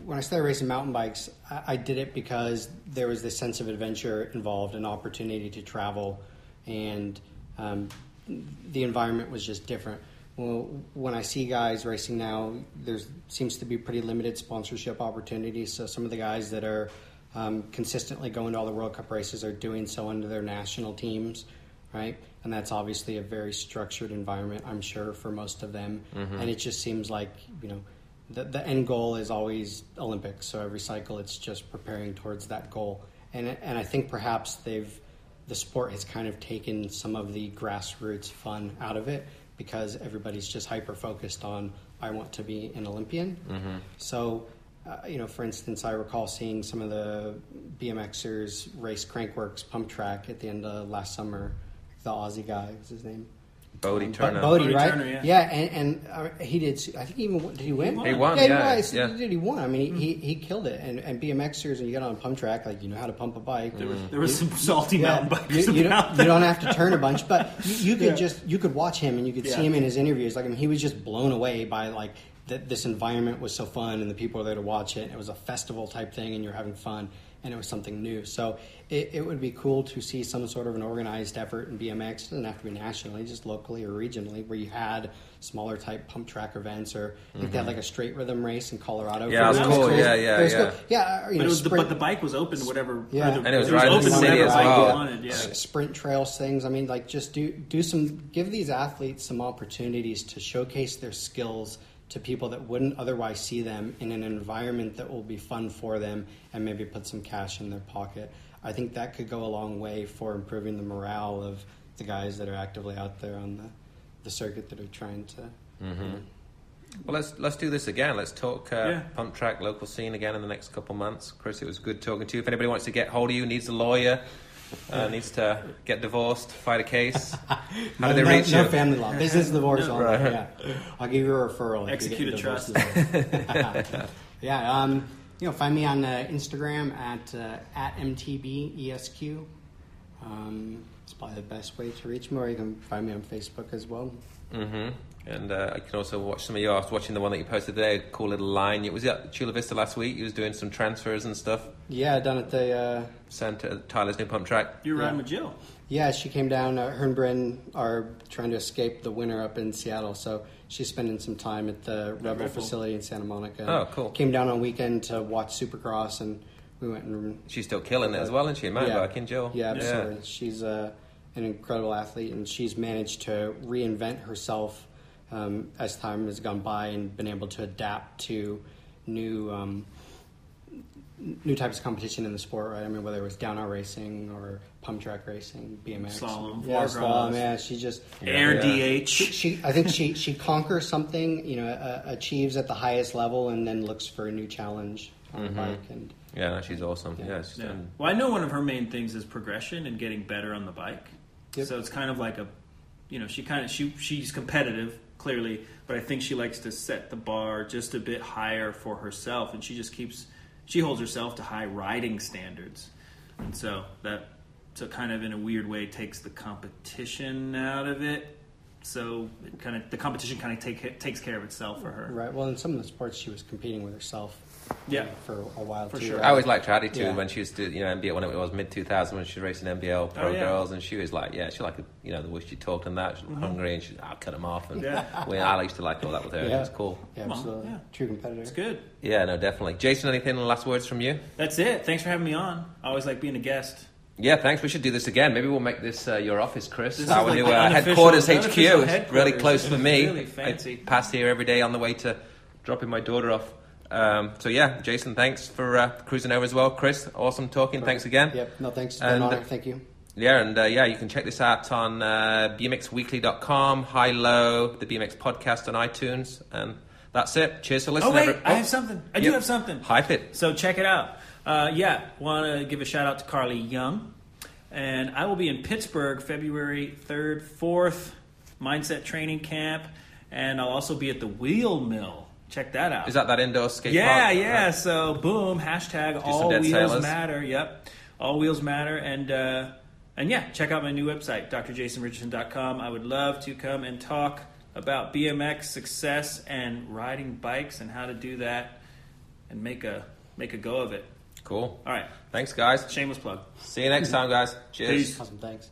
when I started racing mountain bikes, I, I did it because there was this sense of adventure involved, an opportunity to travel, and um, the environment was just different. Well, when I see guys racing now, there seems to be pretty limited sponsorship opportunities. So some of the guys that are um, consistently going to all the World Cup races are doing so under their national teams, right? And that's obviously a very structured environment, I'm sure, for most of them. And it just seems like you know the, the end goal is always Olympics. So every cycle, it's just preparing towards that goal. And and I think perhaps they've the sport has kind of taken some of the grassroots fun out of it because everybody's just hyper focused on I want to be an Olympian. So. Uh, you know, for instance, I recall seeing some of the BMXers race Crankworx pump track at the end of last summer. The Aussie guy, what's his name? Bodi Um, Turner. Bodi, Bodi right? Turner, yeah. and, and uh, he did. I think he even did he win? won. He won, Yeah, yeah, he, was. yeah. He did. He won. I mean, he, he, he killed it. And, and BMXers, and you get on a pump track, like you know how to pump a bike. there was there was some salty Yeah, mountain bikers you, you, about don't, there. you don't have to turn a bunch, but you, you could Yeah. just you could watch him and you could Yeah. see him in his interviews. Like I mean, he was just blown away by like that this environment was so fun and the people were there to watch it. It was a festival type thing, and you're having fun. And it was something new. So it, it would be cool to see some sort of an organized effort in BMX. It doesn't have to be nationally, just locally or regionally, where you had smaller type pump track events, or I think they had like a straight rhythm race in Colorado. Mm-hmm. Yeah, for it was the- cool. Yeah, yeah, it was yeah. cool. yeah. You But know, it was the, but the bike was open to whatever. Yeah. the, And it was it right in open the city whatever as well. you wanted. Yeah. Sprint trails things. I mean, like just do do some give these athletes some opportunities to showcase their skills to people that wouldn't otherwise see them in an environment that will be fun for them and maybe put some cash in their pocket. I think that could go a long way for improving the morale of the guys that are actively out there on the, the circuit that are trying to. Well, let's let's do this again. Let's talk uh, Yeah. pump track local scene again in the next couple months. Chris, it was good talking to you. If anybody wants to get hold of you, needs a lawyer, uh, needs to get divorced, fight a case, how No, do they no, reach no you? family law, business divorce No. Right. Yeah, I'll give you a referral. if Execute you a get trust. yeah, um, you know, find me on uh, Instagram at uh, at mtbesq. Um, it's probably the best way to reach me, or you can find me on Facebook as well. hmm And uh, I can also watch some of you. I was watching the one that you posted today. Cool little line. It was at Chula Vista last week. You was doing some transfers and stuff. Yeah, down at the uh, Sent to Tyler's new pump track. You're riding Yeah. with Jill. Yeah, she came down. Uh, her and Bryn are trying to escape the winter up in Seattle, so she's spending some time at the Rebel very cool. facility in Santa Monica. Oh, cool. Came down on weekend to watch Supercross, and we went and She's still killing it as well, isn't she? Mountain biking, Jill. Yeah, absolutely. She's uh, an incredible athlete, and she's managed to reinvent herself um, as time has gone by and been able to adapt to new um, new types of competition in the sport. Right? I mean, whether it was downhill racing or pump track racing, BMX, Slalom, yeah, slalom. Yeah, she just Air Yeah. DH. she, she, I think she she conquers something, you know, uh, achieves at the highest level, and then looks for a new challenge on the bike. And Yeah, no, she's awesome. Yeah. Yeah, she's Yeah. done. Well, I know one of her main things is progression and getting better on the bike. Yep. So it's kind of like a, you know, she kind of she she's competitive clearly, but I think she likes to set the bar just a bit higher for herself, and she just keeps she holds herself to high riding standards, and so that so kind of in a weird way takes the competition out of it. So it kind of the competition kind of take takes care of itself for her. right, well, in some of the sports, she was competing with herself. Yeah. for a while For too. sure. right? I always liked Trady too Yeah. when she was do you know NBL when it was mid 2000 when she was racing NBL pro Oh, yeah. girls and she was like yeah she liked you know the way she talked and that she was hungry and she I'll cut them off and Yeah. well, I used to like all that with her Yeah. it was cool Yeah, absolutely. yeah. True competitor. It's good. yeah no definitely Jason anything last words from you That's it. Thanks for having me on. I always like being a guest. yeah thanks we should do this again maybe we'll make this uh, your office Chris This is our like new uh, headquarters HQ it's really close for me Really fancy. I pass here every day on the way to dropping my daughter off um, so yeah Jason thanks for uh, cruising over as well Chris awesome talking thanks again Yep. No, thanks. It's been an And- honor. Thank you. Yeah, and uh, yeah, you can check this out on uh, bmxweekly.com, High Low, the BMX podcast on iTunes, and that's it. Cheers for Oh wait, every- I have something. I do have something. Hype it. So check it out. Uh, yeah, want to give a shout out to Carly Young, and I will be in Pittsburgh February third, fourth, Mindset Training Camp, and I'll also be at the Wheel Mill. Check that out. Is that that indoor skate yeah, park? yeah. Right. So boom, hashtag some all wheels sailors. matter. Yep, all wheels matter, and uh, and yeah, check out my new website, drjasonrichardson.com. I would love to come and talk about BMX success and riding bikes and how to do that and make a make a go of it. Cool. All right, Thanks, guys. shameless plug. See you next time, guys. Cheers. Peace. Awesome. Thanks.